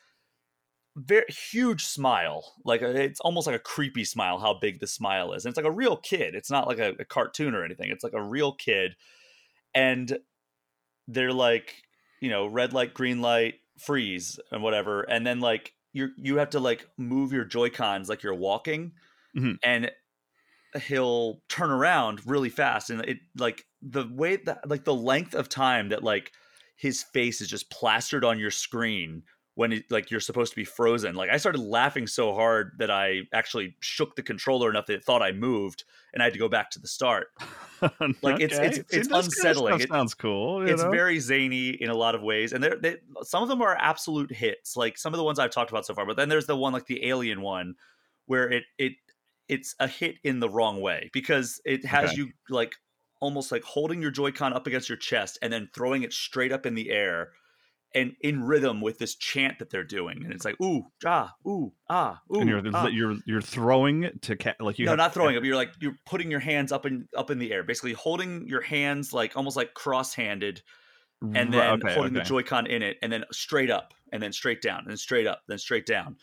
very huge smile, like a, it's almost like a creepy smile. How big the smile is, and it's like a real kid. It's not like a, a cartoon or anything. It's like a real kid, and they're like you know red light, green light, freeze, and whatever, and then like you you have to like move your joy cons like you're walking Mhm. and he'll turn around really fast and it like the way that like the length of time that like his face is just plastered on your screen when it, like you're supposed to be frozen like i started laughing so hard that i actually shook the controller enough that it thought i moved and i had to go back to the start *laughs* Like, it's- Okay. it's- See, it's this kind of unsettling. It- sounds cool. you it's know? very zany in a lot of ways and they're they, some of them are absolute hits like some of the ones i've talked about so far but then there's the one like the alien one where it it it's a hit in the wrong way because it has Okay. you like almost like holding your joy-con up against your chest and then throwing it straight up in the air and in rhythm with this chant that they're doing and it's like ooh ah ooh ah ooh and you're ah. you're you're throwing it to ca- like you no, have not throwing up. You're like you're putting your hands up in up in the air, basically holding your hands like almost like cross-handed, and then okay, holding the. Joy-Con in it, and then straight up, and then straight down, and then straight up, then straight down,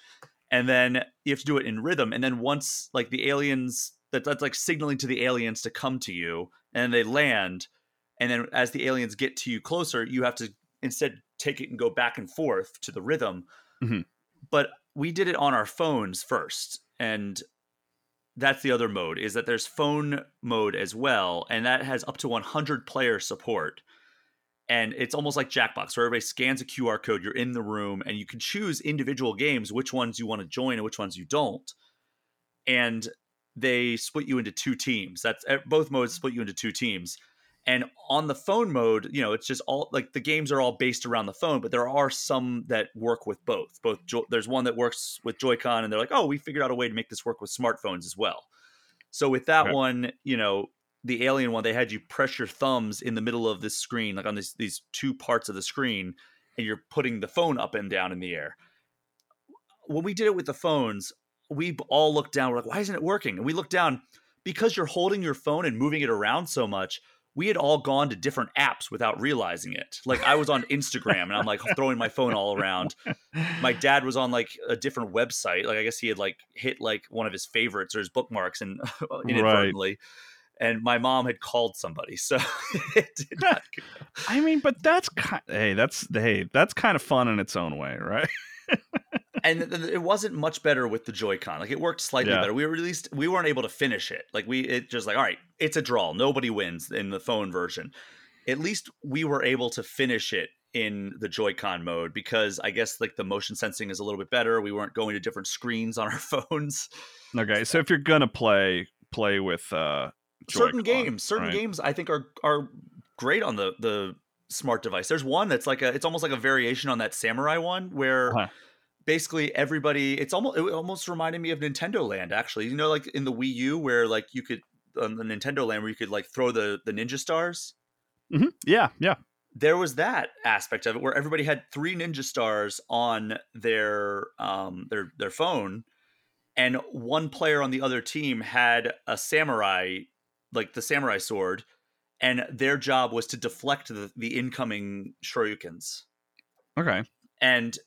and then you have to do it in rhythm. And then once like the aliens, that, that's like signaling to the aliens to come to you, and they land, and then as the aliens get to you closer, you have to instead take it and go back and forth to the rhythm. Mhm. But we did it on our phones first, and that's the other mode is that there's phone mode as well, and that has up to 100 player support. And it's almost like Jackbox, where everybody scans a QR code. You're in the room, and you can choose individual games, which ones you want to join and which ones you don't. And they split you into two teams. That's eh, both modes split you into two teams. And on the phone mode, you know, it's just all like the games are all based around the phone, but there are some that work with both. Both jo- there's one that works with Joy-Con, and they're like, oh, we figured out a way to make this work with smartphones as well. So with that Okay. one, you know, the alien one, they had you press your thumbs in the middle of this screen, like on this, these two parts of the screen, and you're putting the phone up and down in the air. When we did it with the phones, we all looked down. We're like, why isn't it working? And we looked down because you're holding your phone and moving it around so much. We had all gone to different apps without realizing it. Like I was on Instagram and I'm like *laughs* throwing my phone all around. My dad was on like a different website. Like I guess he had like hit like one of his favorites or his bookmarks and *laughs* inadvertently. And my mom had called somebody, so *laughs* it did not. I mean, but that's kind. Hey, that's hey, that's kind of fun in its own way, right? And it wasn't much better with the Joy-Con. Like it worked slightly Yeah. better. We were at least we weren't able to finish it. Like we it just like all right, it's a draw. Nobody wins in the phone version. At least we were able to finish it in the Joy-Con mode because I guess like the motion sensing is a little bit better. We weren't going to different screens on our *laughs* phones. Okay, so if you're gonna play, play with uh, certain games, certain right? games I think are are great on the the smart device. There's one that's like a it's almost like a variation on that samurai one where Uh-huh. Basically everybody it's almost it almost reminded me of Nintendo Land actually. You know like in the Wii U where like you could on the Nintendo Land where you could like throw the the ninja stars. Mhm. Yeah, yeah. There was that aspect of it where everybody had three ninja stars on their um their their phone and one player on the other team had a samurai like the samurai sword and their job was to deflect the, the incoming shurikens Okay. and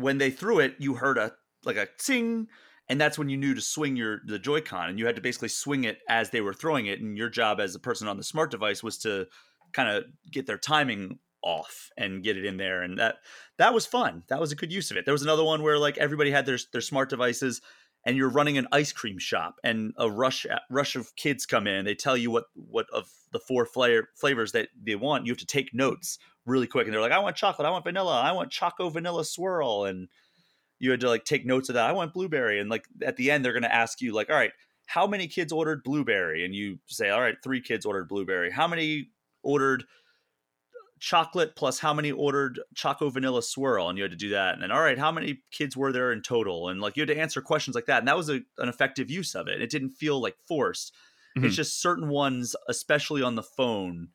when they threw it you heard a like a ting and that's when you knew to swing your the joy-con and you had to basically swing it as they were throwing it and your job as a person on the smart device was to kind of get their timing off and get it in there and that that was fun. That was a good use of it. There was another one where like everybody had their their smart devices and you're running an ice cream shop and a rush rush of kids come in they tell you what what of the four flavor, flavors that they want you have to take notes really quick and they're like i want chocolate i want vanilla i want choco vanilla swirl and you had to like take notes of that i want blueberry and like at the end they're going to ask you like all right how many kids ordered blueberry? And you say all right three kids ordered blueberry. How many ordered chocolate plus how many ordered choco vanilla swirl and you had to do that and then all right how many kids were there in total and like you had to answer questions like that and that was a, an effective use of it it didn't feel like forced it's Mhm. just certain ones especially on the phone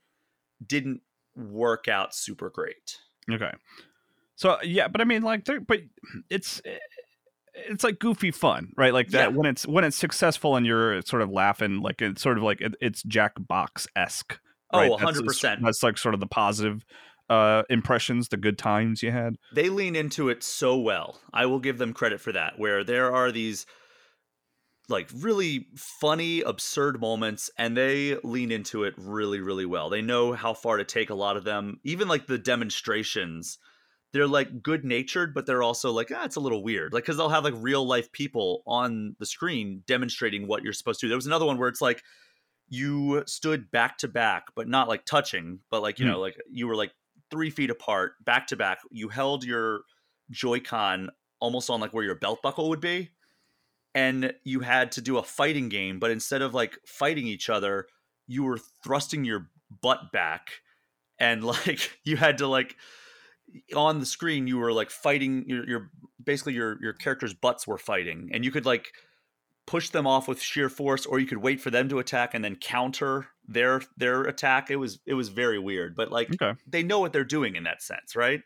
didn't work out super great Okay. So yeah, but I mean, like, there, but it's it's like goofy fun, right? Like that Yeah. when it's when it's successful and you're sort of laughing, like it's sort of like it, it's Jackbox esque. oh 100% That's like sort of the positive uh impressions, the good times you had. they lean into it so well. I will give them credit for that. Where there are these like really funny, absurd moments, and they lean into it really, really well. They know how far to take a lot of them. Even like the demonstrations, they're like good natured, but they're also like, ah, it's a little weird. Like, because they'll have like real life people on the screen demonstrating what you're supposed to do. There was another one where it's like you stood back to back, but not like touching, but like, you Hmm. know, like you were like three feet apart, back to back. You held your Joy-Con almost on like where your belt buckle would be. And you had to do a fighting game, but instead of like fighting each other, you were thrusting your butt back and *laughs* like you had to like on the screen you were like fighting your your basically your your character's butts were fighting and you could like push them off with sheer force or you could wait for them to attack and then counter their their attack it was it was very weird but like Okay. they know what they're doing in that sense right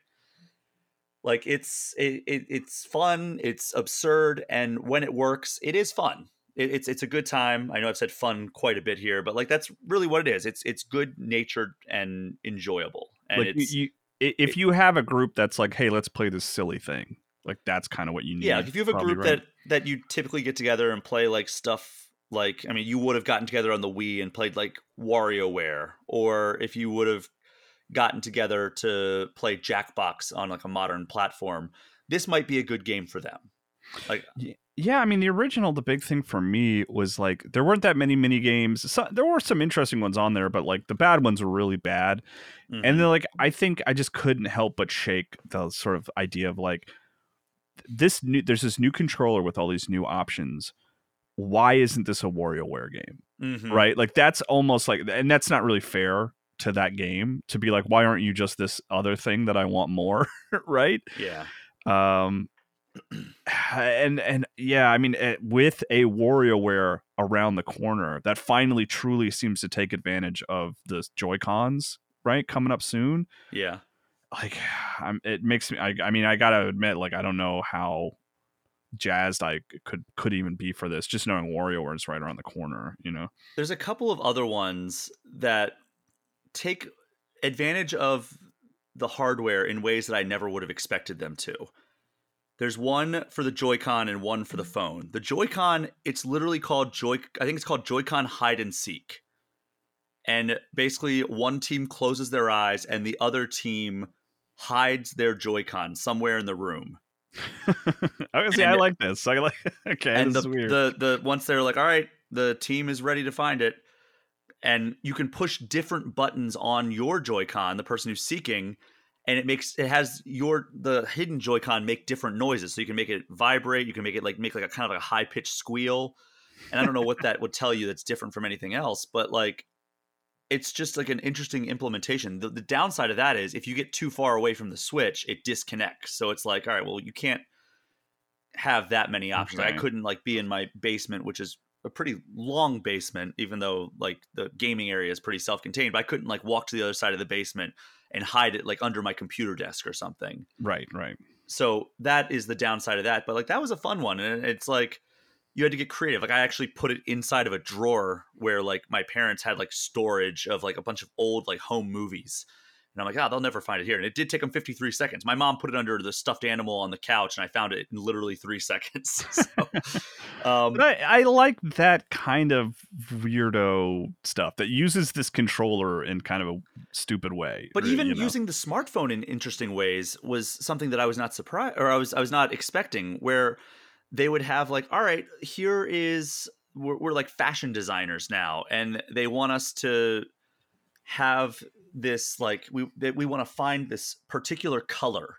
like it's it, it it's fun it's absurd and when it works it is fun it, it's it's a good time i know i've said fun quite a bit here but like that's really what it is it's it's good natured and enjoyable and like you, it's you, i- if you have a group that's like, hey, let's play this silly thing, like that's kind of what you need. yeah like if you have a group right? that that you typically get together and play like stuff like i mean you would have gotten together on the wii and played like WarioWare, or if you would have gotten together to play jackbox on like a modern platform this might be a good game for them like Yeah, I mean the original, the big thing for me was like there weren't that many mini games. So, there were some interesting ones on there, but like the bad ones were really bad. Mhm. And then like I think I just couldn't help but shake the sort of idea of like this new there's this new controller with all these new options. Why isn't this a WarioWare game? Mhm. Right? Like that's almost like and that's not really fair to that game to be like, why aren't you just this other thing that I want more? *laughs* right? Yeah. um *clears throat* and and yeah i mean eh, with a WarioWare around the corner that finally truly seems to take advantage of the joy cons right coming up soon Yeah. Like I'm, it makes me I, I mean i gotta admit like i don't know how jazzed i could could even be for this just knowing WarioWare is right around the corner you know There's a couple of other ones that take advantage of the hardware in ways that I never would have expected them to. There's one for the Joy-Con and one for the mm-hmm. phone. The Joy-Con, it's literally called Joy I think it's called Joy-Con hide and seek. And basically one team closes their eyes and the other team hides their Joy-Con somewhere in the room. *laughs* okay see i like this i like *laughs* okay and this the, is weird the the once they're like, all right, the team is ready to find it, and you can push different buttons on your Joy-Con, the person who's seeking, and it makes it has your the hidden Joy-Con make different noises. So you can make it vibrate, you can make it like make like a kind of like a high pitched squeal, and I don't know what that would tell you that's different from anything else, but like. It's just like an interesting implementation. The, the downside of that is if you get too far away from the switch, it disconnects. So it's like, all right, well, you can't have that many options. I couldn't like be in my basement, which is a pretty long basement, even though like the gaming area is pretty self-contained. But I couldn't like walk to the other side of the basement and hide it like under my computer desk or something. right right So that is the downside of that. But like that was a fun one, and it's like you had to get creative. Like I actually put it inside of a drawer where like my parents had like storage of like a bunch of old like home movies. And I'm like, oh, they'll never find it here. And it did take them 53 seconds. My mom put it under the stuffed animal on the couch, and I found it in literally three *laughs* seconds. So, *laughs* um, But I, I like that kind of weirdo stuff that uses this controller in kind of a stupid way. But even you know. using the smartphone in interesting ways was something that I was not surprised or I was I was not expecting where they would have like all right here is we're, we're like fashion designers now and they want us to have this like we we want to find this particular color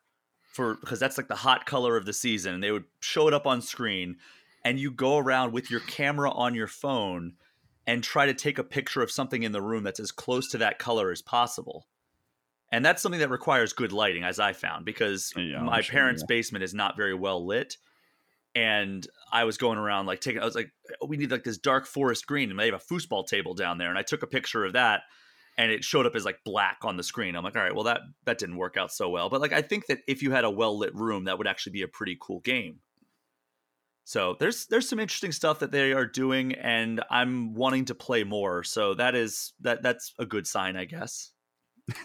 for because that's like the hot color of the season and they would show it up on screen and you go around with your camera on your phone and try to take a picture of something in the room that's as close to that color as possible. And that's something that requires good lighting, as I found, because Yeah, my sure, parents' yeah. basement is not very well lit. And I was going around like taking, I was like, "Oh, we need like this dark forest green, and they have a foosball table down there. And I took a picture of that, and it showed up as like black on the screen. I'm like, all right, well that that didn't work out so well. But like, I think that if you had a well lit room, that would actually be a pretty cool game. So there's there's some interesting stuff that they are doing, and I'm wanting to play more. So that is that that's a good sign, I guess. *laughs*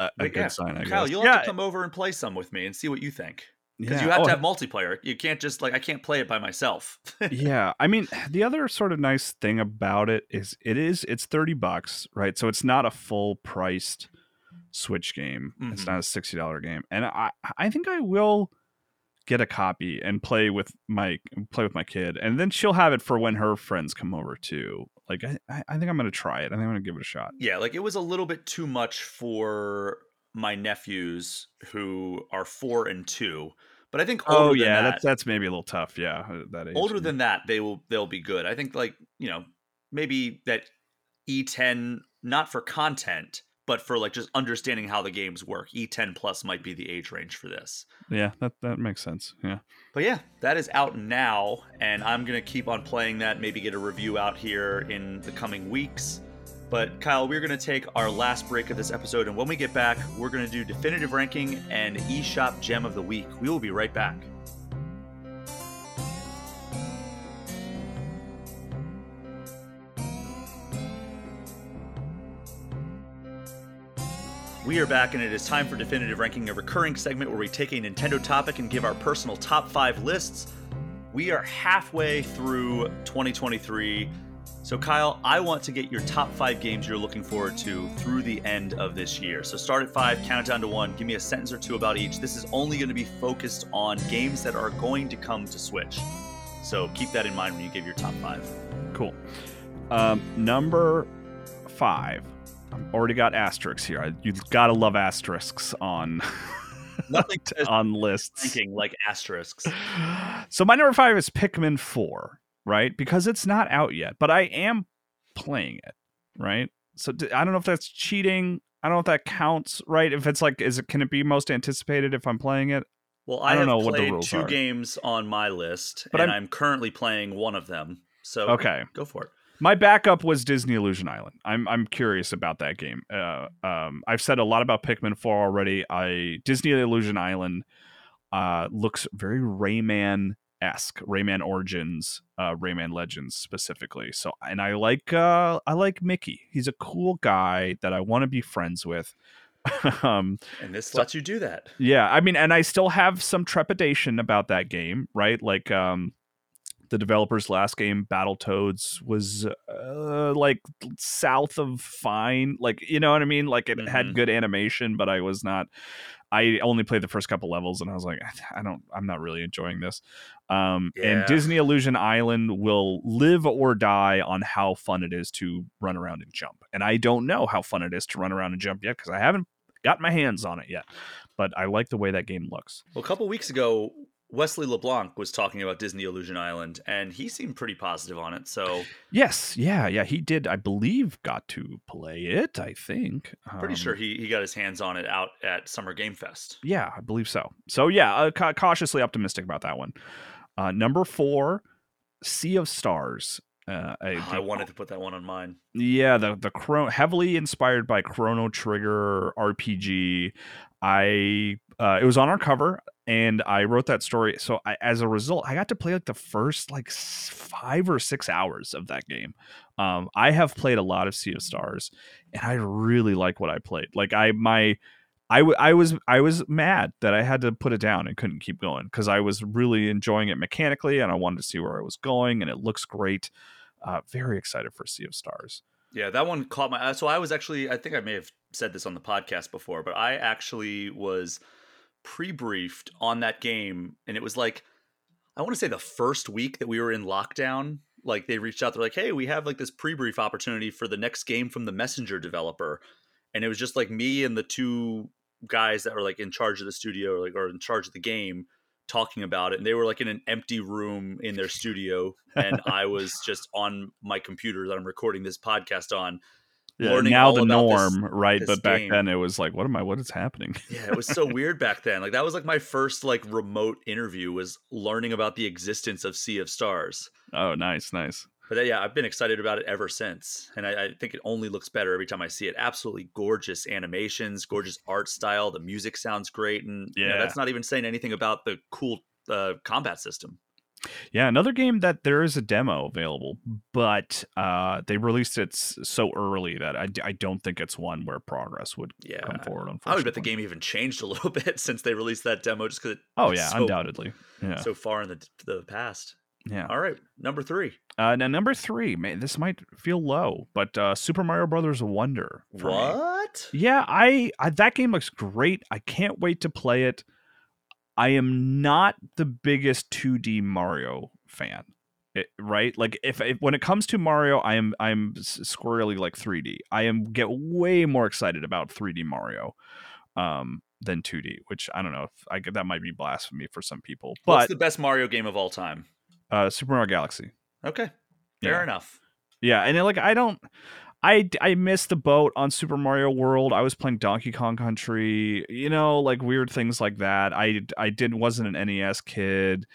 a, a But good yeah, sign, I guess. Kyle, guess. you'll yeah, have to come over and play some with me and see what you think. Because yeah. you have Oh, to have multiplayer. You can't just like I can't play it by myself. *laughs* yeah i mean the other sort of nice thing about it is it is it's 30 bucks right so it's not a full priced switch game it's Mhm. not a $60 game and i i think i will get a copy and play with my play with my kid and then she'll have it for when her friends come over too like i i I think i'm gonna try it i think i'm gonna give it a shot yeah, like it was a little bit too much for my nephews who are four and two. But I think older oh yeah that, that's that's maybe a little tough yeah uh, that age older than that they will they'll be good. I think like you know maybe that e10 not for content but for like just understanding how the games work e10 plus might be the age range for this. Yeah that that makes sense yeah. But yeah that is out now and i'm gonna keep on playing that maybe get a review out here in the coming weeks but kyle we're gonna take our last break of this episode and when we get back we're gonna do definitive ranking and eshop gem of the week. We will be right back. We are back, and it is time for Definitive Ranking, a recurring segment where we take a Nintendo topic and give our personal top five lists. We are halfway through 2023, So, Kyle, I want to get your top five games you're looking forward to through the end of this year. So, start at five, count it down to one, give me a sentence or two about each. This is only going to be focused on games that are going to come to Switch. So, keep that in mind when you give your top five. Cool. Um, number five. I've already got asterisks here. I, you gotta love asterisks on *laughs* Nothing on lists. ranking like asterisks. So my number five is Pikmin Four, right? Because it's not out yet, but I am playing it, right? So d- I don't know if that's cheating. I don't know if that counts, right? If it's like, is it can it be most anticipated if I'm playing it? Well, I I, don't have know what the rules two are. games on my list, But and I'm- I'm, currently playing one of them. So Okay. go for it. My backup was Disney Illusion Island. I'm I'm curious about that game. Uh, um, I've said a lot about Pikmin 4 already. I Disney Illusion Island uh, looks very Rayman esque, Rayman Origins, uh, Rayman Legends specifically. So, and I like uh, I like Mickey. He's a cool guy that I want to be friends with. *laughs* um, And this So- lets you do that. yeah, I mean, and I still have some trepidation about that game, right? Like, um, the developer's last game, Battletoads, was uh, like south of fine. Like, you know what I mean? Like, it had Mhm. good animation, but I was not. I only played the first couple levels, and I was like, I don't. I'm not really enjoying this. Um, And Disney Illusion Island will live or die on how fun it is to run around and jump. And I don't know how fun it is to run around and jump yet because I haven't got my hands on it yet but I like the way that game looks. Well, a couple weeks ago, Wesley LeBlanc was talking about Disney Illusion Island, and he seemed pretty positive on it. So Yes, yeah, yeah, he did. I believe got to play it. I think. pretty Um, sure he, he got his hands on it out at Summer Game Fest. Yeah, I believe so. So yeah, uh, ca- cautiously optimistic about that one. Uh, number four, Sea of Stars. Uh, a- I wanted to put that one on mine. Yeah, the the heavily inspired by Chrono Trigger RPG. I uh, it was on our cover, and I wrote that story. So I, as a result, I got to play like the first like five or six hours of that game. Um, I have played a lot of Sea of Stars, and I really like what I played. Like I my. I, w- I was I was mad that I had to put it down and couldn't keep going because I was really enjoying it mechanically and I wanted to see where I was going and it looks great. Uh, very excited for Sea of Stars. Yeah, that one caught my. Eye. So I was actually, I think I may have said this on the podcast before, but I actually was pre-briefed on that game, and it was like, I want to say the first week that we were in lockdown. Like they reached out, they're like, "Hey, we have like this pre-brief opportunity for the next game from the Messenger developer," and it was just like me and the two guys that were like in charge of the studio, or like or in charge of the game, talking about it and they were like in an empty room in their studio and i was *laughs* just on my computer that i'm recording this podcast on learning now the about this- norm, right? this But back game. then it was like, what am I? What is happening? *laughs* yeah it was so weird back then like that was like my first like remote interview was learning about the existence of sea of stars oh, nice, nice. but yeah i've been excited about it ever since and I, I think it only looks better every time i see it absolutely gorgeous animations gorgeous art style the music sounds great and you know, Yeah. that's not even saying anything about the cool uh, combat system Yeah, another game that there is a demo available, but uh, they released it so early that I, I don't think it's one where progress would yeah come forward. Unfortunately, I would bet the game even changed a *laughs* little bit since they released that demo, just because Oh yeah, so- undoubtedly. Yeah, so far in the the past. yeah. All right, number three. Uh, now number three, man, this might feel low, but uh, Super Mario Brothers Wonder. for me. What? Yeah, I, I that game looks great. I can't wait to play it. I am not the biggest 2D Mario fan. It, right? Like if, if when it comes to Mario, I am I'm squarely like 3D. I am get way more excited about 3D Mario um than 2D, which I don't know if I get that might be blasphemy for some people. What's But the best Mario game of all time? uh Super Mario Galaxy. Okay, fair Yeah. enough. Yeah, and then, like I don't, I I missed the boat on Super Mario World. I was playing Donkey Kong Country, you know, like weird things like that. I I did wasn't an NES kid.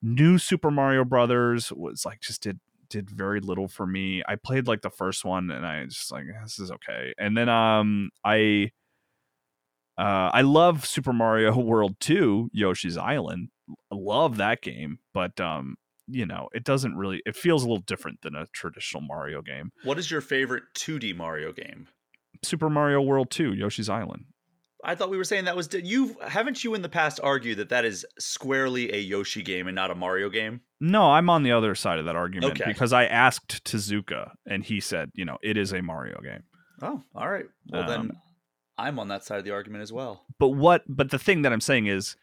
New Super Mario Brothers was like just did did very little for me. I played like the first one and I just like this is okay. And then um I uh I love Super Mario *laughs* World 2, Yoshi's Island. I love that game, but um you know, it doesn't really it feels a little different than a traditional Mario game. What is your favorite 2D Mario game? Super Mario World 2, Yoshi's Island. I thought we were saying that was you. Haven't you in the past argued that that is squarely a Yoshi game and not a Mario game? No, I'm on the other side of that argument Okay. because I asked Tezuka and he said, you know, it is a Mario game. Oh, all right. Well, then Um, I'm on that side of the argument as well. But what? But the thing that I'm saying is,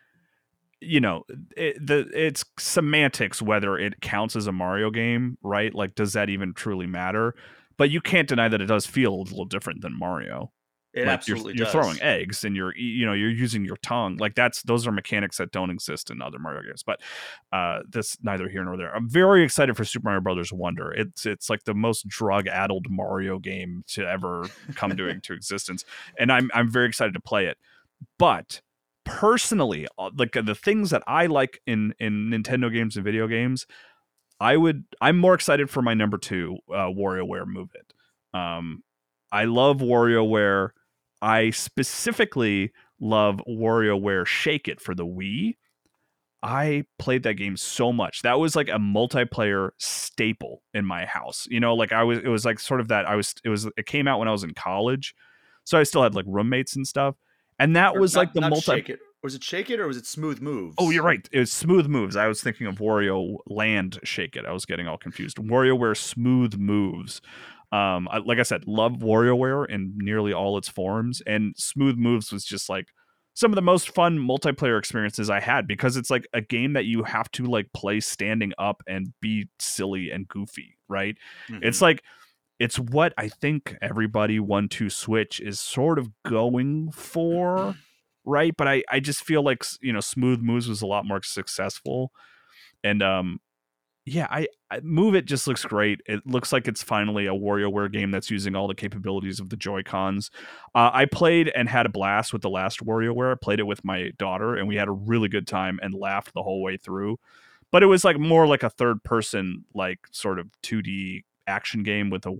you know, it, the it's semantics whether it counts as a Mario game, right? Like, does that even truly matter? But you can't deny that it does feel a little different than Mario. It like absolutely you're, you're throwing eggs and you're you know you're using your tongue like that's those are mechanics that don't exist in other Mario games. But uh, that's neither here nor there. I'm very excited for Super Mario Brothers Wonder. It's it's like the most drug addled Mario game to ever come to *laughs* into existence, and I'm I'm very excited to play it. But personally, uh, like the things that I like in in Nintendo games and video games, I would I'm more excited for my number two, uh, WarioWare Move It. Um, I love WarioWare. I specifically love WarioWare Shake It for the Wii. I played that game so much. That was like a multiplayer staple in my house. You know, like I was it was like sort of that I was it was it came out when I was in college. So I still had like roommates and stuff. And that Or was not- like the multi Shake it. Was it Shake It or was it Smooth Moves? Oh, you're right. It was smooth moves. I was thinking of Wario Land Shake It. I was getting all confused. WarioWare Smooth Moves. Um, I, like I said, love WarioWare in nearly all its forms, and Smooth Moves was just like some of the most fun multiplayer experiences I had because it's like a game that you have to like play standing up and be silly and goofy, right? It's Mhm. like it's what I think everybody one two switch is sort of going for, *clears throat* right? But I I just feel like you know Smooth Moves was a lot more successful, and um yeah I, I move it just looks great. It looks like it's finally a WarioWare game that's using all the capabilities of the Joy Cons. Uh, I played and had a blast with the last WarioWare. I played it with my daughter, and we had a really good time and laughed the whole way through. But it was like more like a third person, like sort of 2D action game with a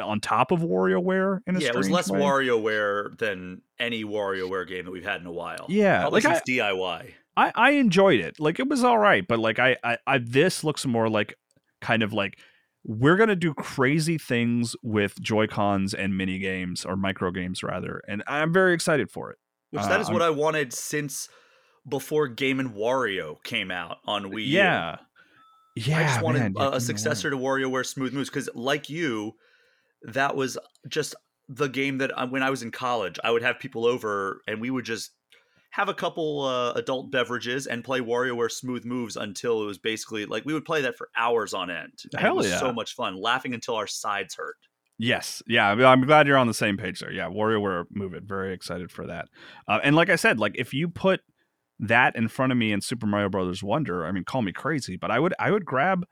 on top of WarioWare in a yeah, it was less way. WarioWare than any WarioWare game that we've had in a while. Yeah, like since DIY. I, I enjoyed it. Like it was all right, but like I, I, I this looks more like kind of like we're gonna do crazy things with Joy Cons and mini games or micro games rather, and I'm very excited for it. Which Uh, that is I'm- what I wanted since before Game and Wario came out on Wii U. Yeah. I just wanted man, a, a successor to WarioWare Smooth Moves because, like you, that was just the game that I, when I was in college, I would have people over and we would just have a couple uh, adult beverages and play WarioWare Smooth Moves until it was basically like we would play that for hours on end. Hell it was yeah. so much fun, laughing until our sides hurt. Yes, yeah, I'm- I'm glad you're on the same page there. Yeah, WarioWare Move It, very excited for that. Uh, and like I said, like if you put that in front of me in Super Mario Brothers Wonder, I mean, call me crazy, but I would I would grab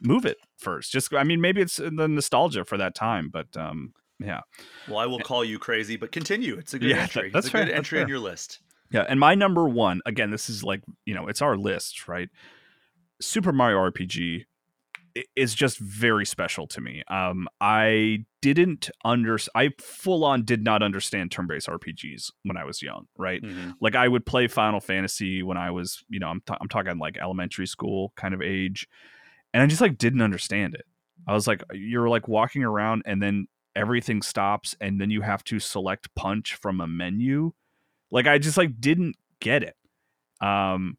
Move It first. Just I mean, maybe it's the nostalgia for that time, but um, yeah, Well, I will call you crazy, but continue. It's a good Yeah, that- entry. that's it's a good fair, that's entry in your list. yeah. And my number one, again, this is like you know, it's our list, right? Super Mario RPG is just very special to me. Um, I didn't under I full on did not understand turn based RPGs when I was young, right? Mhm. like I would play Final Fantasy when I was, you know, I'm t- I'm talking like elementary school kind of age, and I just like didn't understand it. I was like, you're like walking around and then everything stops and then you have to select punch from a menu. Like I just like didn't get it. Um,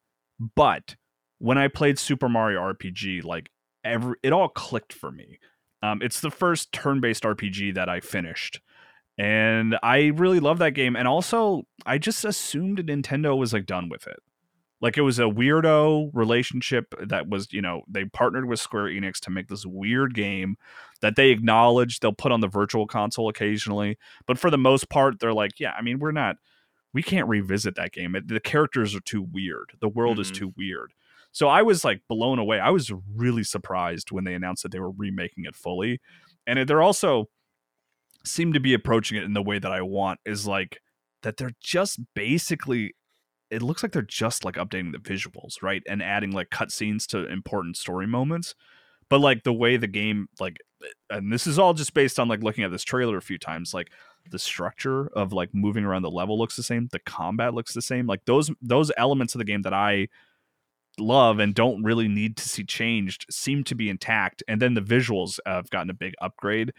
but when I played Super Mario RPG, like every it all clicked for me. Um, it's the first turn-based RPG that I finished and I really love that game. And also, I just assumed Nintendo was like done with it. Like it was a weirdo relationship that was, you know, they partnered with Square Enix to make this weird game that they acknowledge they'll put on the virtual console occasionally. But for the most part, they're like, yeah, I mean, we're not, we can't revisit that game. It, the characters are too weird. The world is Mhm. too weird. So I was like blown away. I was really surprised when they announced that they were remaking it fully. And they're also, seem to be approaching it in the way that I want is like that they're just basically it looks like they're just like updating the visuals, right? And adding like cutscenes to important story moments. But like the way the game like and this is all just based on like looking at this trailer a few times, like the structure of like moving around the level looks the same, the combat looks the same. Like those those elements of the game that I love and don't really need to see changed seem to be intact. And then the visuals have gotten a big upgrade.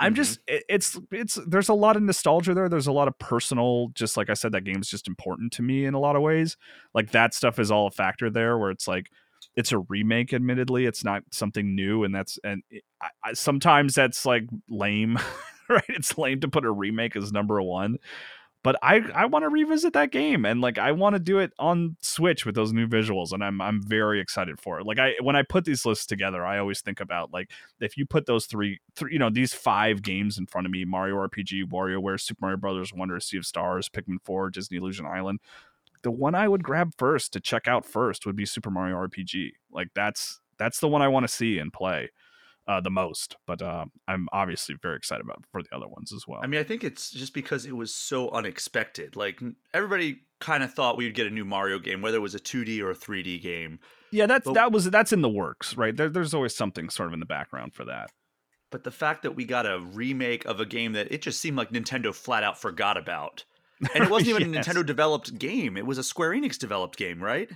I'm Mhm. just it- it's it's there's a lot of nostalgia there. There's a lot of personal, just like I said, that game's just important to me in a lot of ways. Like that stuff is all a factor there, where it's like it's a remake. Admittedly, it's not something new, and that's and it, I, I, sometimes that's like lame, *laughs* right? It's lame to put a remake as number one. But I I want to revisit that game and like I want to do it on Switch with those new visuals and I'm I'm very excited for it. Like I when I put these lists together, I always think about like if you put those three, three you know these five games in front of me mario rpg warioware super mario brothers wonder sea of stars pikmin 4 disney illusion island the one i would grab first to check out first would be super mario rpg like that's that's the one i want to see and play uh, the most but uh, i'm obviously very excited about for the other ones as well I mean, I think it's just because it was so unexpected. Like everybody kind of thought we would get a new Mario game, whether it was a 2D or a 3D game. yeah that's but- that was that's in the works right there, there's always something sort of in the background for that But the fact that we got a remake of a game that it just seemed like Nintendo flat out forgot about. And it wasn't even *laughs* Yes. a Nintendo developed game. It was a Square Enix developed game, right?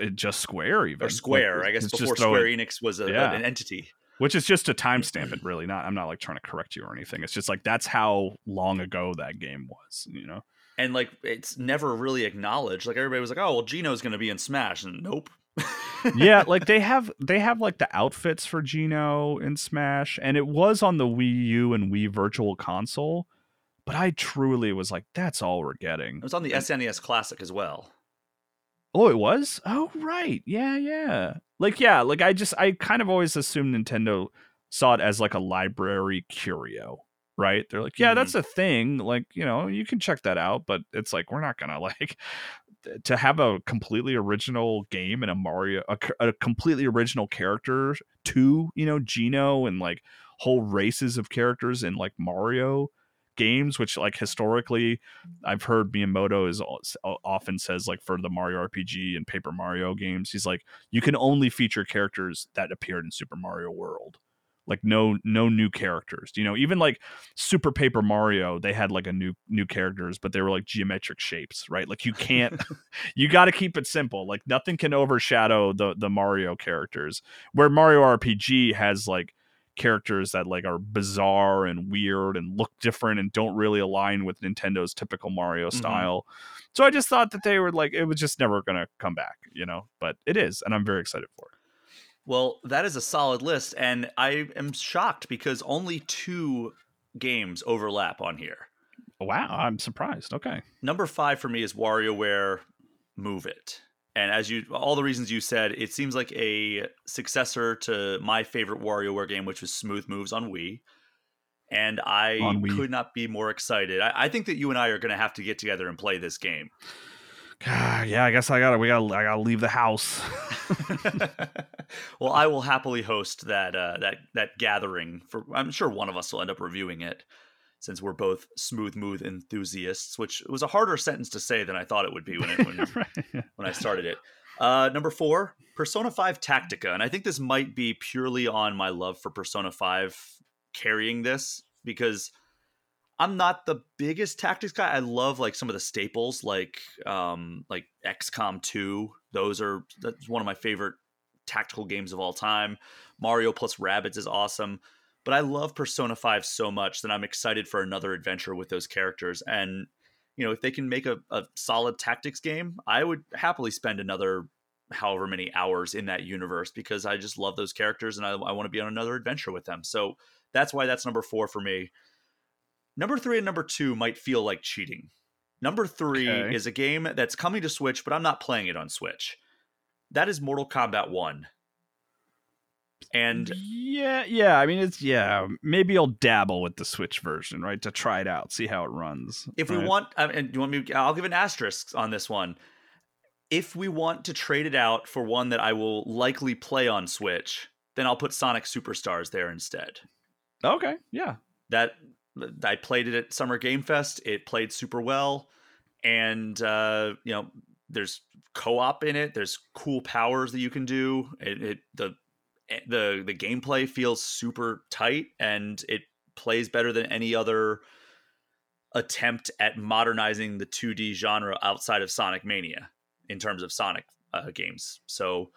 It just square even Or Square, Like, I guess before Square it- Enix was a, Yeah. an entity. Which is just to timestamp it really not i'm not like trying to correct you or anything it's just like that's how long ago that game was you know And like it's never really acknowledged. Like everybody was like, "Oh, well, Geno's going to be in Smash," and nope. *laughs* yeah like they have they have like the outfits for geno in smash and it was on the wii u and wii virtual console but i truly was like that's all we're getting It was on the SNES Classic as well. Oh it was? Oh right. Yeah yeah. Like yeah like i just i kind of always assumed nintendo saw it as like a library curio right? They're like yeah Mhm. that's a thing. Like you know you can check that out but it's like we're not gonna *laughs* like to have a completely original game and a mario a completely original character to you know geno and like whole races of characters in like mario games which like historically i've heard miyamoto is al- s- o- often says like for the mario rpg and paper mario games he's like you can only feature characters that appeared in super mario world. Like no no new characters you know even like super paper mario they had like a new new characters but they were like geometric shapes right? Like you can't *laughs* *laughs* you got to keep it simple like nothing can overshadow the the mario characters where mario rpg has like characters that like are bizarre and weird and look different and don't really align with nintendo's typical mario Mhm. style so i just thought that they were like it was just never gonna come back you know but it is and i'm very excited for it Well, that is a solid list, and I am shocked because only two games overlap on here. wow i'm surprised okay Number five for me is WarioWare Move It. And as you, all the reasons you said, it seems like a successor to my favorite WarioWare game, which was Smooth Moves on Wii. And I could not be more excited. I, I think that you and I are going to have to get together and play this game. yeah i guess i gotta we gotta i gotta leave the house *laughs* well, I will happily host that uh, that that gathering. For I'm sure one of us will end up reviewing it, since we're both smooth move enthusiasts. Which was a harder sentence to say than I thought it would be when it, when, *laughs* Right. when I started it. Uh, number four, Persona 5 Tactica. And I think this might be purely on my love for Persona 5 carrying this because I'm not the biggest tactics guy. I love like some of the staples like um like XCOM 2. Those are that's one of my favorite tactical games of all time. Mario plus Rabbids is awesome. But I love Persona 5 so much that I'm excited for another adventure with those characters. And you know, if they can make a, a solid tactics game, I would happily spend another however many hours in that universe because I just love those characters and I, I want to be on another adventure with them. So that's why that's number four for me. Number three and number two might feel like cheating. Number three Okay. is a game that's coming to Switch, but I'm not playing it on Switch. That is Mortal Kombat 1. And yeah, yeah. I mean, it's yeah. Maybe I'll dabble with the Switch version, right, to try it out, see how it runs. if we want, uh, and you want me, I'll give an asterisk on this one. If we want to trade it out for one that I will likely play on Switch, then I'll put Sonic Superstars there instead. okay, yeah, That I played it at Summer Game Fest. It played super well, and uh, you know, there's co-op in it. There's cool powers that you can do. It, it the the the gameplay feels super tight, and it plays better than any other attempt at modernizing the 2D genre outside of Sonic Mania in terms of Sonic uh, games. So,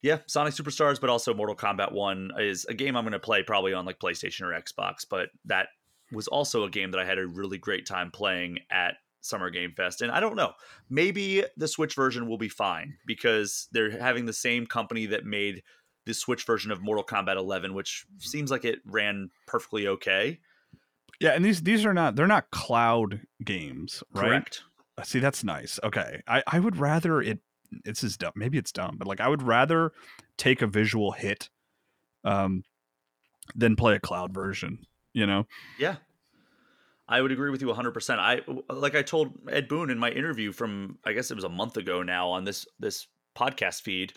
Yeah, Sonic Superstars, but also Mortal Kombat 1 is a game I'm going to play probably on like PlayStation or Xbox, but that was also a game that I had a really great time playing at Summer Game Fest. And I don't know, maybe the Switch version will be fine because they're having the same company that made the Switch version of Mortal Kombat 11, which seems like it ran perfectly okay. Yeah, and these these are not they're not cloud games, right? Correct. See, that's nice. Okay, I I would rather it. This is dumb. Maybe it's dumb, but like I would rather take a visual hit, um, than play a cloud version. You know? Yeah. I would agree with you 100%. I like I told Ed Boon in my interview from I guess it was a month ago now on this this podcast feed.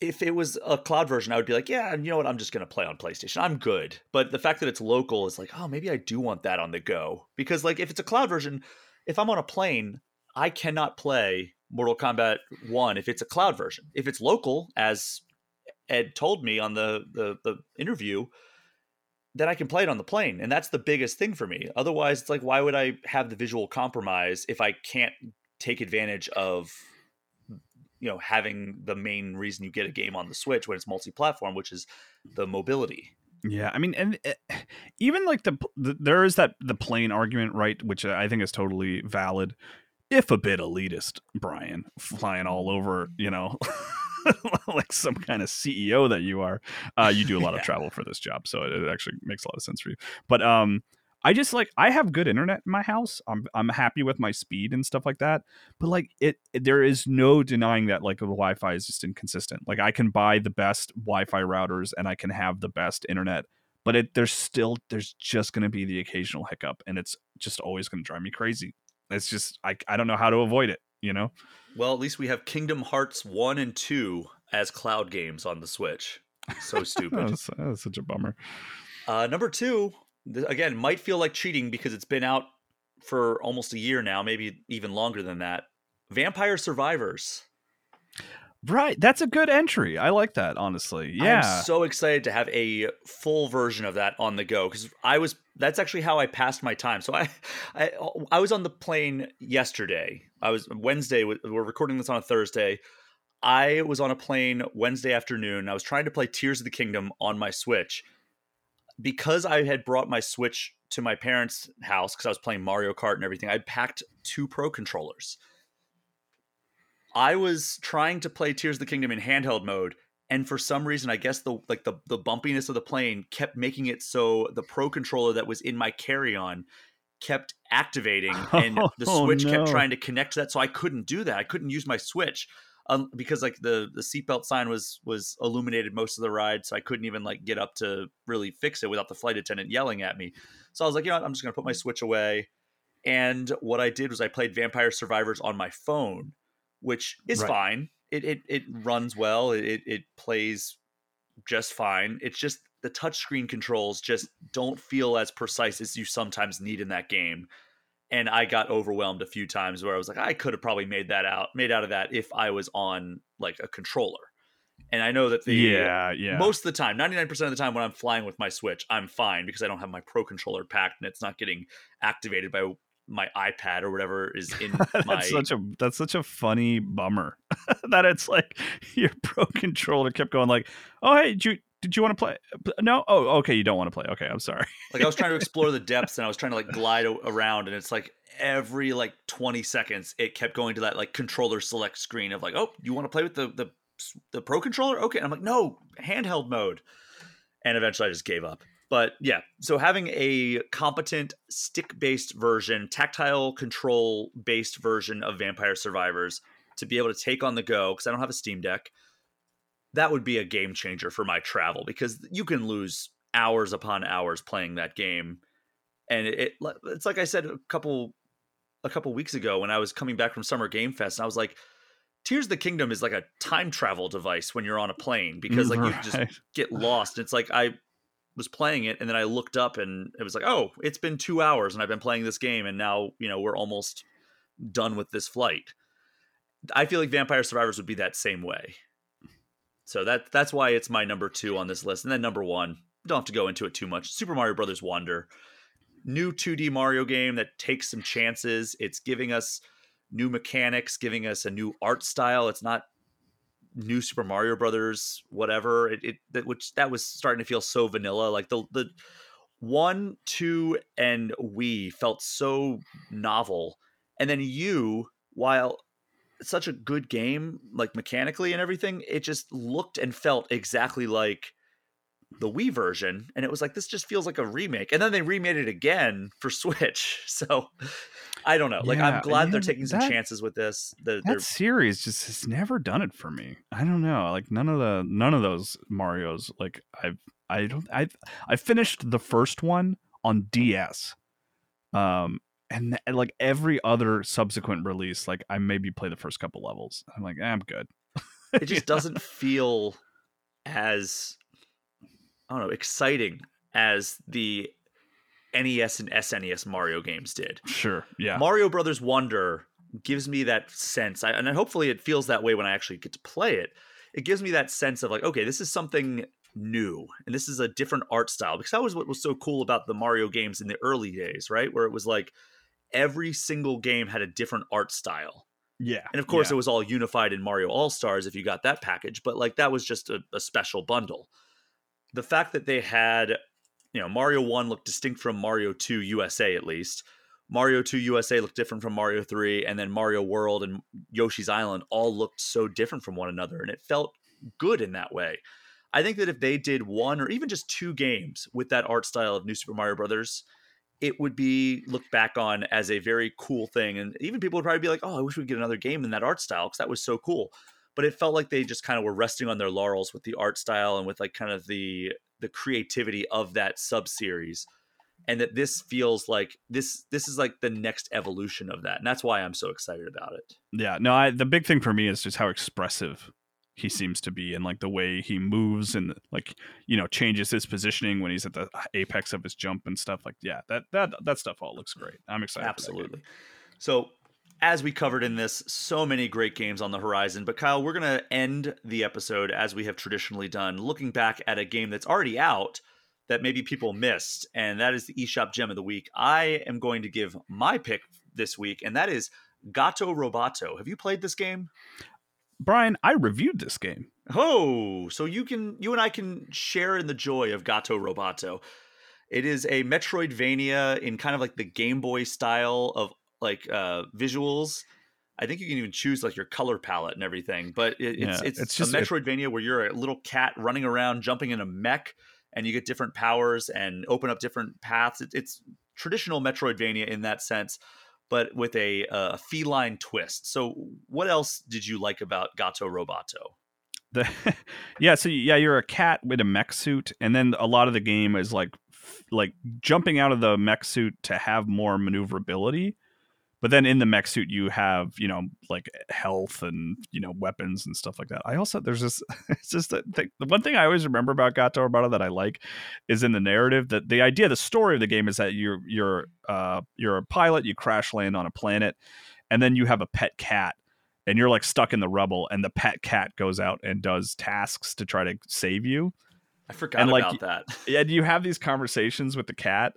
If it was a cloud version, I would be like, yeah, you know what? I'm just going to play on PlayStation. I'm good. But the fact that it's local is like, oh, maybe I do want that on the go. Because like if it's a cloud version, if I'm on a plane, I cannot play Mortal Kombat 1 if it's a cloud version. If it's local as Ed told me on the the, the interview, then I can play it on the plane. And that's the biggest thing for me. Otherwise, it's like, why would I have the visual compromise if I can't take advantage of, you know, having the main reason you get a game on the Switch when it's multi platform, which is the mobility. Yeah, I mean, and it, even like the, the there is that the plane argument, right? Which I think is totally valid, if a bit elitist. Brian flying all over, you know, *laughs* like some kind of CEO that you are. Uh, you do a lot *laughs* Yeah. of travel for this job, so it, it actually makes a lot of sense for you. But um, I just like I have good internet in my house. I'm I'm happy with my speed and stuff like that. But like it, there is no denying that like the Wi-Fi is just inconsistent. Like I can buy the best Wi-Fi routers and I can have the best internet, but it there's still there's just going to be the occasional hiccup, and it's just always going to drive me crazy. It's just I I don't know how to avoid it. You know. Well, at least we have Kingdom Hearts 1 and 2 as cloud games on the Switch. So stupid. *laughs* Such a bummer. Uh, number two, again, might feel like cheating because it's been out for almost a year now, maybe even longer than that. Vampire Survivors. Right, that's a good entry. I like that honestly. Yeah. I'm so excited to have a full version of that on the go because I was. That's actually how I passed my time. So I, I, I was on the plane yesterday. I was Wednesday. We're recording this on a Thursday. I was on a plane Wednesday afternoon. I was trying to play Tears of the Kingdom on my Switch because I had brought my Switch to my parents' house because I was playing Mario Kart and everything. I'd packed two Pro controllers. I was trying to play Tears of the Kingdom in handheld mode, and for some reason, I guess the like the the bumpiness of the plane kept making it so the Pro controller that was in my carry-on kept activating, and *laughs* the Oh, Switch kept trying to connect to that. So I couldn't do that. I couldn't use my Switch um, because like the the seatbelt sign was was illuminated most of the ride, so I couldn't even like get up to really fix it without the flight attendant yelling at me. So I was like, you know, what? I'm just gonna put my Switch away. And what I did was I played Vampire Survivors on my phone, which is Right. fine. It it it runs well. It it, it plays just fine. It's just the touchscreen controls just don't feel as precise as you sometimes need in that game. And I got overwhelmed a few times where I was like, I could have probably made that out, made out of that if I was on like a controller. And I know that the yeah, yeah. most of the time, 99% of the time when I'm flying with my Switch, I'm fine because I don't have my Pro controller packed and it's not getting activated by my iPad or whatever is in *laughs* my that's such a that's such a funny bummer *laughs* that it's like *laughs* your pro controller kept going like, oh hey, did you did you want to play? Uh, no, oh okay, you don't want to play. Okay, I'm sorry. *laughs* like I was trying to *laughs* explore the depths and I was trying to like glide o- around and it's like every like 20 seconds it kept going to that like controller select screen of like oh you want to play with the the the pro controller okay and I'm like no handheld mode and eventually I just gave up but yeah so having a competent stick based version tactile control based version of Vampire Survivors to be able to take on the go because I don't have a Steam Deck that would be a game changer for my travel because you can lose hours upon hours playing that game. And it, it it's like i said a couple a couple weeks ago when i was coming back from summer game fest and i was like tears of the kingdom is like a time travel device when you're on a plane because like you just get lost. It's like i was playing it and then i looked up and it was like oh it's been two hours and i've been playing this game and now you know we're almost done with this flight. I feel like vampire survivors would be that same way so that that's why it's my number two on this list. And then number one don't have to go into it too much. Super mario brothers wonder. New 2d mario game that takes some chances. It's giving us new mechanics giving us a new art style. It's not new Super Mario Brothers, whatever. It, it that which that was starting to feel so vanilla. Like the the one, two, and Wii felt so novel, and then you, while such a good game, like mechanically and everything, it just looked and felt exactly like the Wii version, and it was like this just feels like a remake. And then they remade it again for *laughs* Switch. So I don't know. Like Yeah, I'm glad they're taking some that- chances with this. The, That series just has never done it for me. I don't know. Like none of the none of those Mario's. Like I've I don't I I finished the first one on DS, um, and, and like every other subsequent release, like I maybe play the first couple levels. I'm like, eh, I'm good. it just *laughs* doesn't feel as I don't know exciting as the NES and SNES Mario games did. Sure, yeah, Mario Brothers Wonder gives me that sense, I, and hopefully it feels that way when I actually get to play it. It gives me that sense of like, okay, this is something new, and this is a different art style. Because that was what was so cool about the Mario games in the early days, right? Where it was like every single game had a different art style. yeah. And of course, yeah. it was all unified in Mario All Stars if you got that package, but like that was just a, a special bundle. The fact that they had, you know, Mario 1 looked distinct from Mario 2 USA at least. Mario 2 USA looked different from Mario 3, and then Mario World and Yoshi's Island all looked so different from one another, and it felt good in that way. I think that if they did one or even just two games with that art style of New Super Mario Brothers, it would be looked back on as a very cool thing. And even people would probably be like, oh, I wish we'd get another game in that art style because that was so cool. But it felt like they just kind of were resting on their laurels with the art style and with like kind of the the creativity of that sub series. And that this feels like this this is like the next evolution of that. And that's why I'm so excited about it. Yeah, no, I the big thing for me is just how expressive he seems to be and like the way he moves and like you know changes his positioning when he's at the apex of his jump and stuff like yeah that that that stuff all looks great i'm excited. Absolutely. So, as we covered in this, so many great games on the horizon. But Kyle, we're going to end the episode as we have traditionally done, looking back at a game that's already out that maybe people missed, and that is the eShop Gem of the Week. I am going to give my pick this week, and that is Gato Roboto. Have you played this game? Brian i reviewed this game Oh, so you can you and I can share in the joy of Gato Roboto. It is a Metroidvania in kind of like the Game Boy style of like uh visuals. I think you can even choose like your color palette and everything. But it, it's Yeah, it's, it's just just- a it- Metroidvania where you're a little cat running around, jumping in a mech, and you get different powers and open up different paths. It, it's traditional Metroidvania in that sense, but with a, uh feline twist. So, what else did you like about Gato Roboto? the *laughs* yeah so yeah you're a cat with a mech suit and then a lot of the game is like like jumping out of the mech suit to have more maneuverability but then in the mech suit you have you know like health and you know weapons and stuff like that i also there's this *laughs* it's just that thing, the one thing i always remember about gato roboto that i like is in the narrative that the idea the story of the game is that you're you're uh you're a pilot you crash land on a planet and then you have a pet cat and you're like stuck in the rubble and the pet cat goes out and does tasks to try to save you I forgot And, like, about that. Yeah, and you have these conversations with the cat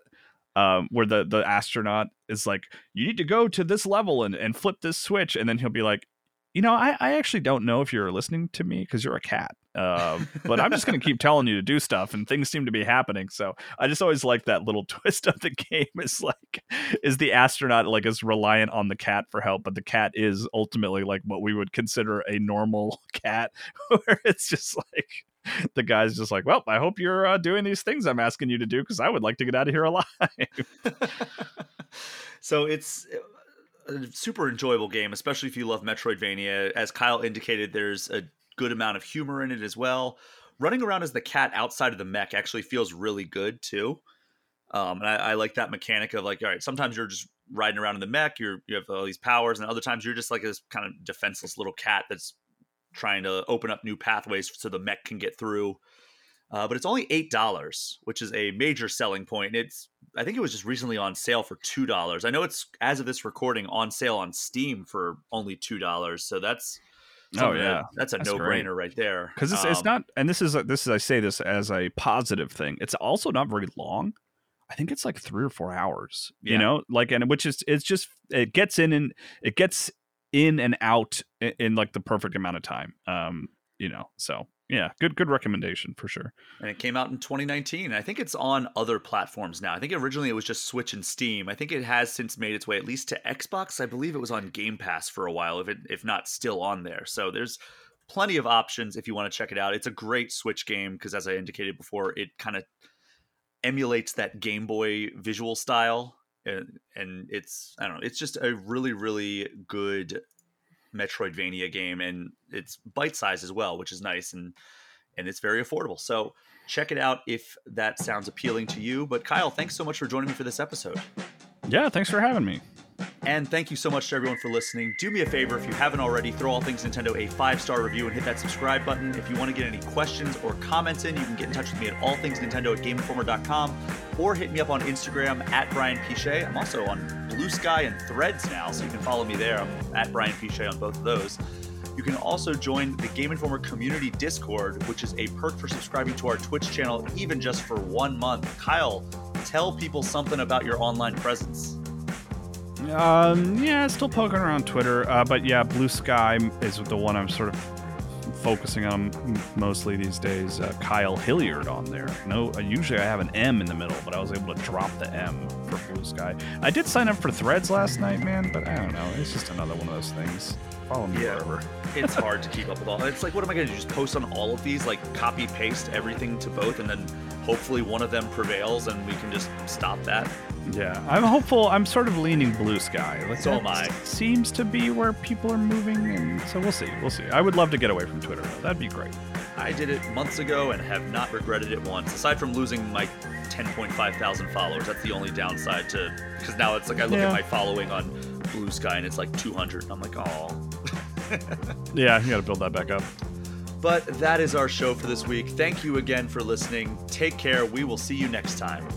um, where the the astronaut is like you need to go to this level and, and flip this switch and then he'll be like you know i, I actually don't know if you're listening to me because you're a cat um, but i'm just going to keep telling you to do stuff and things seem to be happening. So i just always like that little *laughs* twist of the game. Is like is the astronaut like is reliant on the cat for help but the cat is ultimately like what we would consider a normal *laughs* cat *laughs* where it's just like *laughs* the guy's just like well i hope you're uh, doing these things i'm asking you to do because i would like to get out of here alive *laughs* so it's a super enjoyable game, especially if you love Metroidvania. As Kyle indicated, there's a good amount of humor in it as well. Running around as the cat outside of the mech actually feels really good too. Um, and I, I like that mechanic of like, all right, sometimes you're just riding around in the mech, you're you have all these powers, and other times you're just like this kind of defenseless little cat that's trying to open up new pathways so the mech can get through. Uh, but it's only eight dollars, which is a major selling point. It's I think it was just recently on sale for two dollars. I know it's as of this recording on sale on Steam for only two dollars. So that's Oh, something that- yeah. that's a That's no great. brainer right there. because it's, it's Um, not and this is this is i say this as a positive thing it's also not very long i think it's like three or four hours Yeah. you know like and which is it's just it gets in and it gets in and out in, in like the perfect amount of time um you know. So yeah, good good recommendation for sure. And it came out in 2019. I think it's on other platforms now. I think originally it was just Switch and Steam. I think it has since made its way at least to Xbox. I believe it was on Game Pass for a while, if it if not still on there. So there's plenty of options if you want to check it out. It's a great Switch game because as I indicated before, it kind of emulates that Game Boy visual style and, and it's I don't know, it's just a really really good Metroidvania game, and it's bite size as well, which is nice and and it's very affordable. So check it out if that sounds appealing to you. But Kyle, thanks so much for joining me for this episode. Yeah, thanks for having me. And thank you so much to everyone for listening. Do me a favor, if you haven't already, throw All Things Nintendo a five star review and hit that subscribe button. If you want to get any questions or comments in, you can get in touch with me at allthingsnintendo at GameInformer.com or hit me up on Instagram at Brian P Shea. I'm also on Blue Sky and Threads now, so you can follow me there. I'm at Brian P Shea on both of those. You can also join the Game Informer Community Discord, which is a perk for subscribing to our Twitch channel, even just for one month. Kyle, tell people something about your online presence. Um, yeah, still poking around Twitter, uh, but yeah, Blue Sky is the one I'm sort of focusing on mostly these days. Uh, Kyle Hilliard on there. No, uh, usually I have an M in the middle, but I was able to drop the M for Blue Sky. I did sign up for Threads last night, man, but I don't know. It's just another one of those things. Follow me yeah. wherever. it's hard to keep up with all. *laughs* It's like, what am I going to do? Just post on all of these, like copy paste everything to both, and then hopefully one of them prevails, and we can just stop that. Yeah, I'm hopeful. I'm sort of leaning blue sky. Like so am I. Seems to be where people are moving, and so we'll see. We'll see. I would love to get away from Twitter. Though. That'd be great. I did it months ago and have not regretted it once. Aside from losing my 10.5 thousand followers, that's the only downside to because now it's like I look yeah. at my following on Blue Sky and it's like 200, and I'm like, oh. *laughs* yeah, you got to build that back up. But that is our show for this week. Thank you again for listening. Take care. We will see you next time.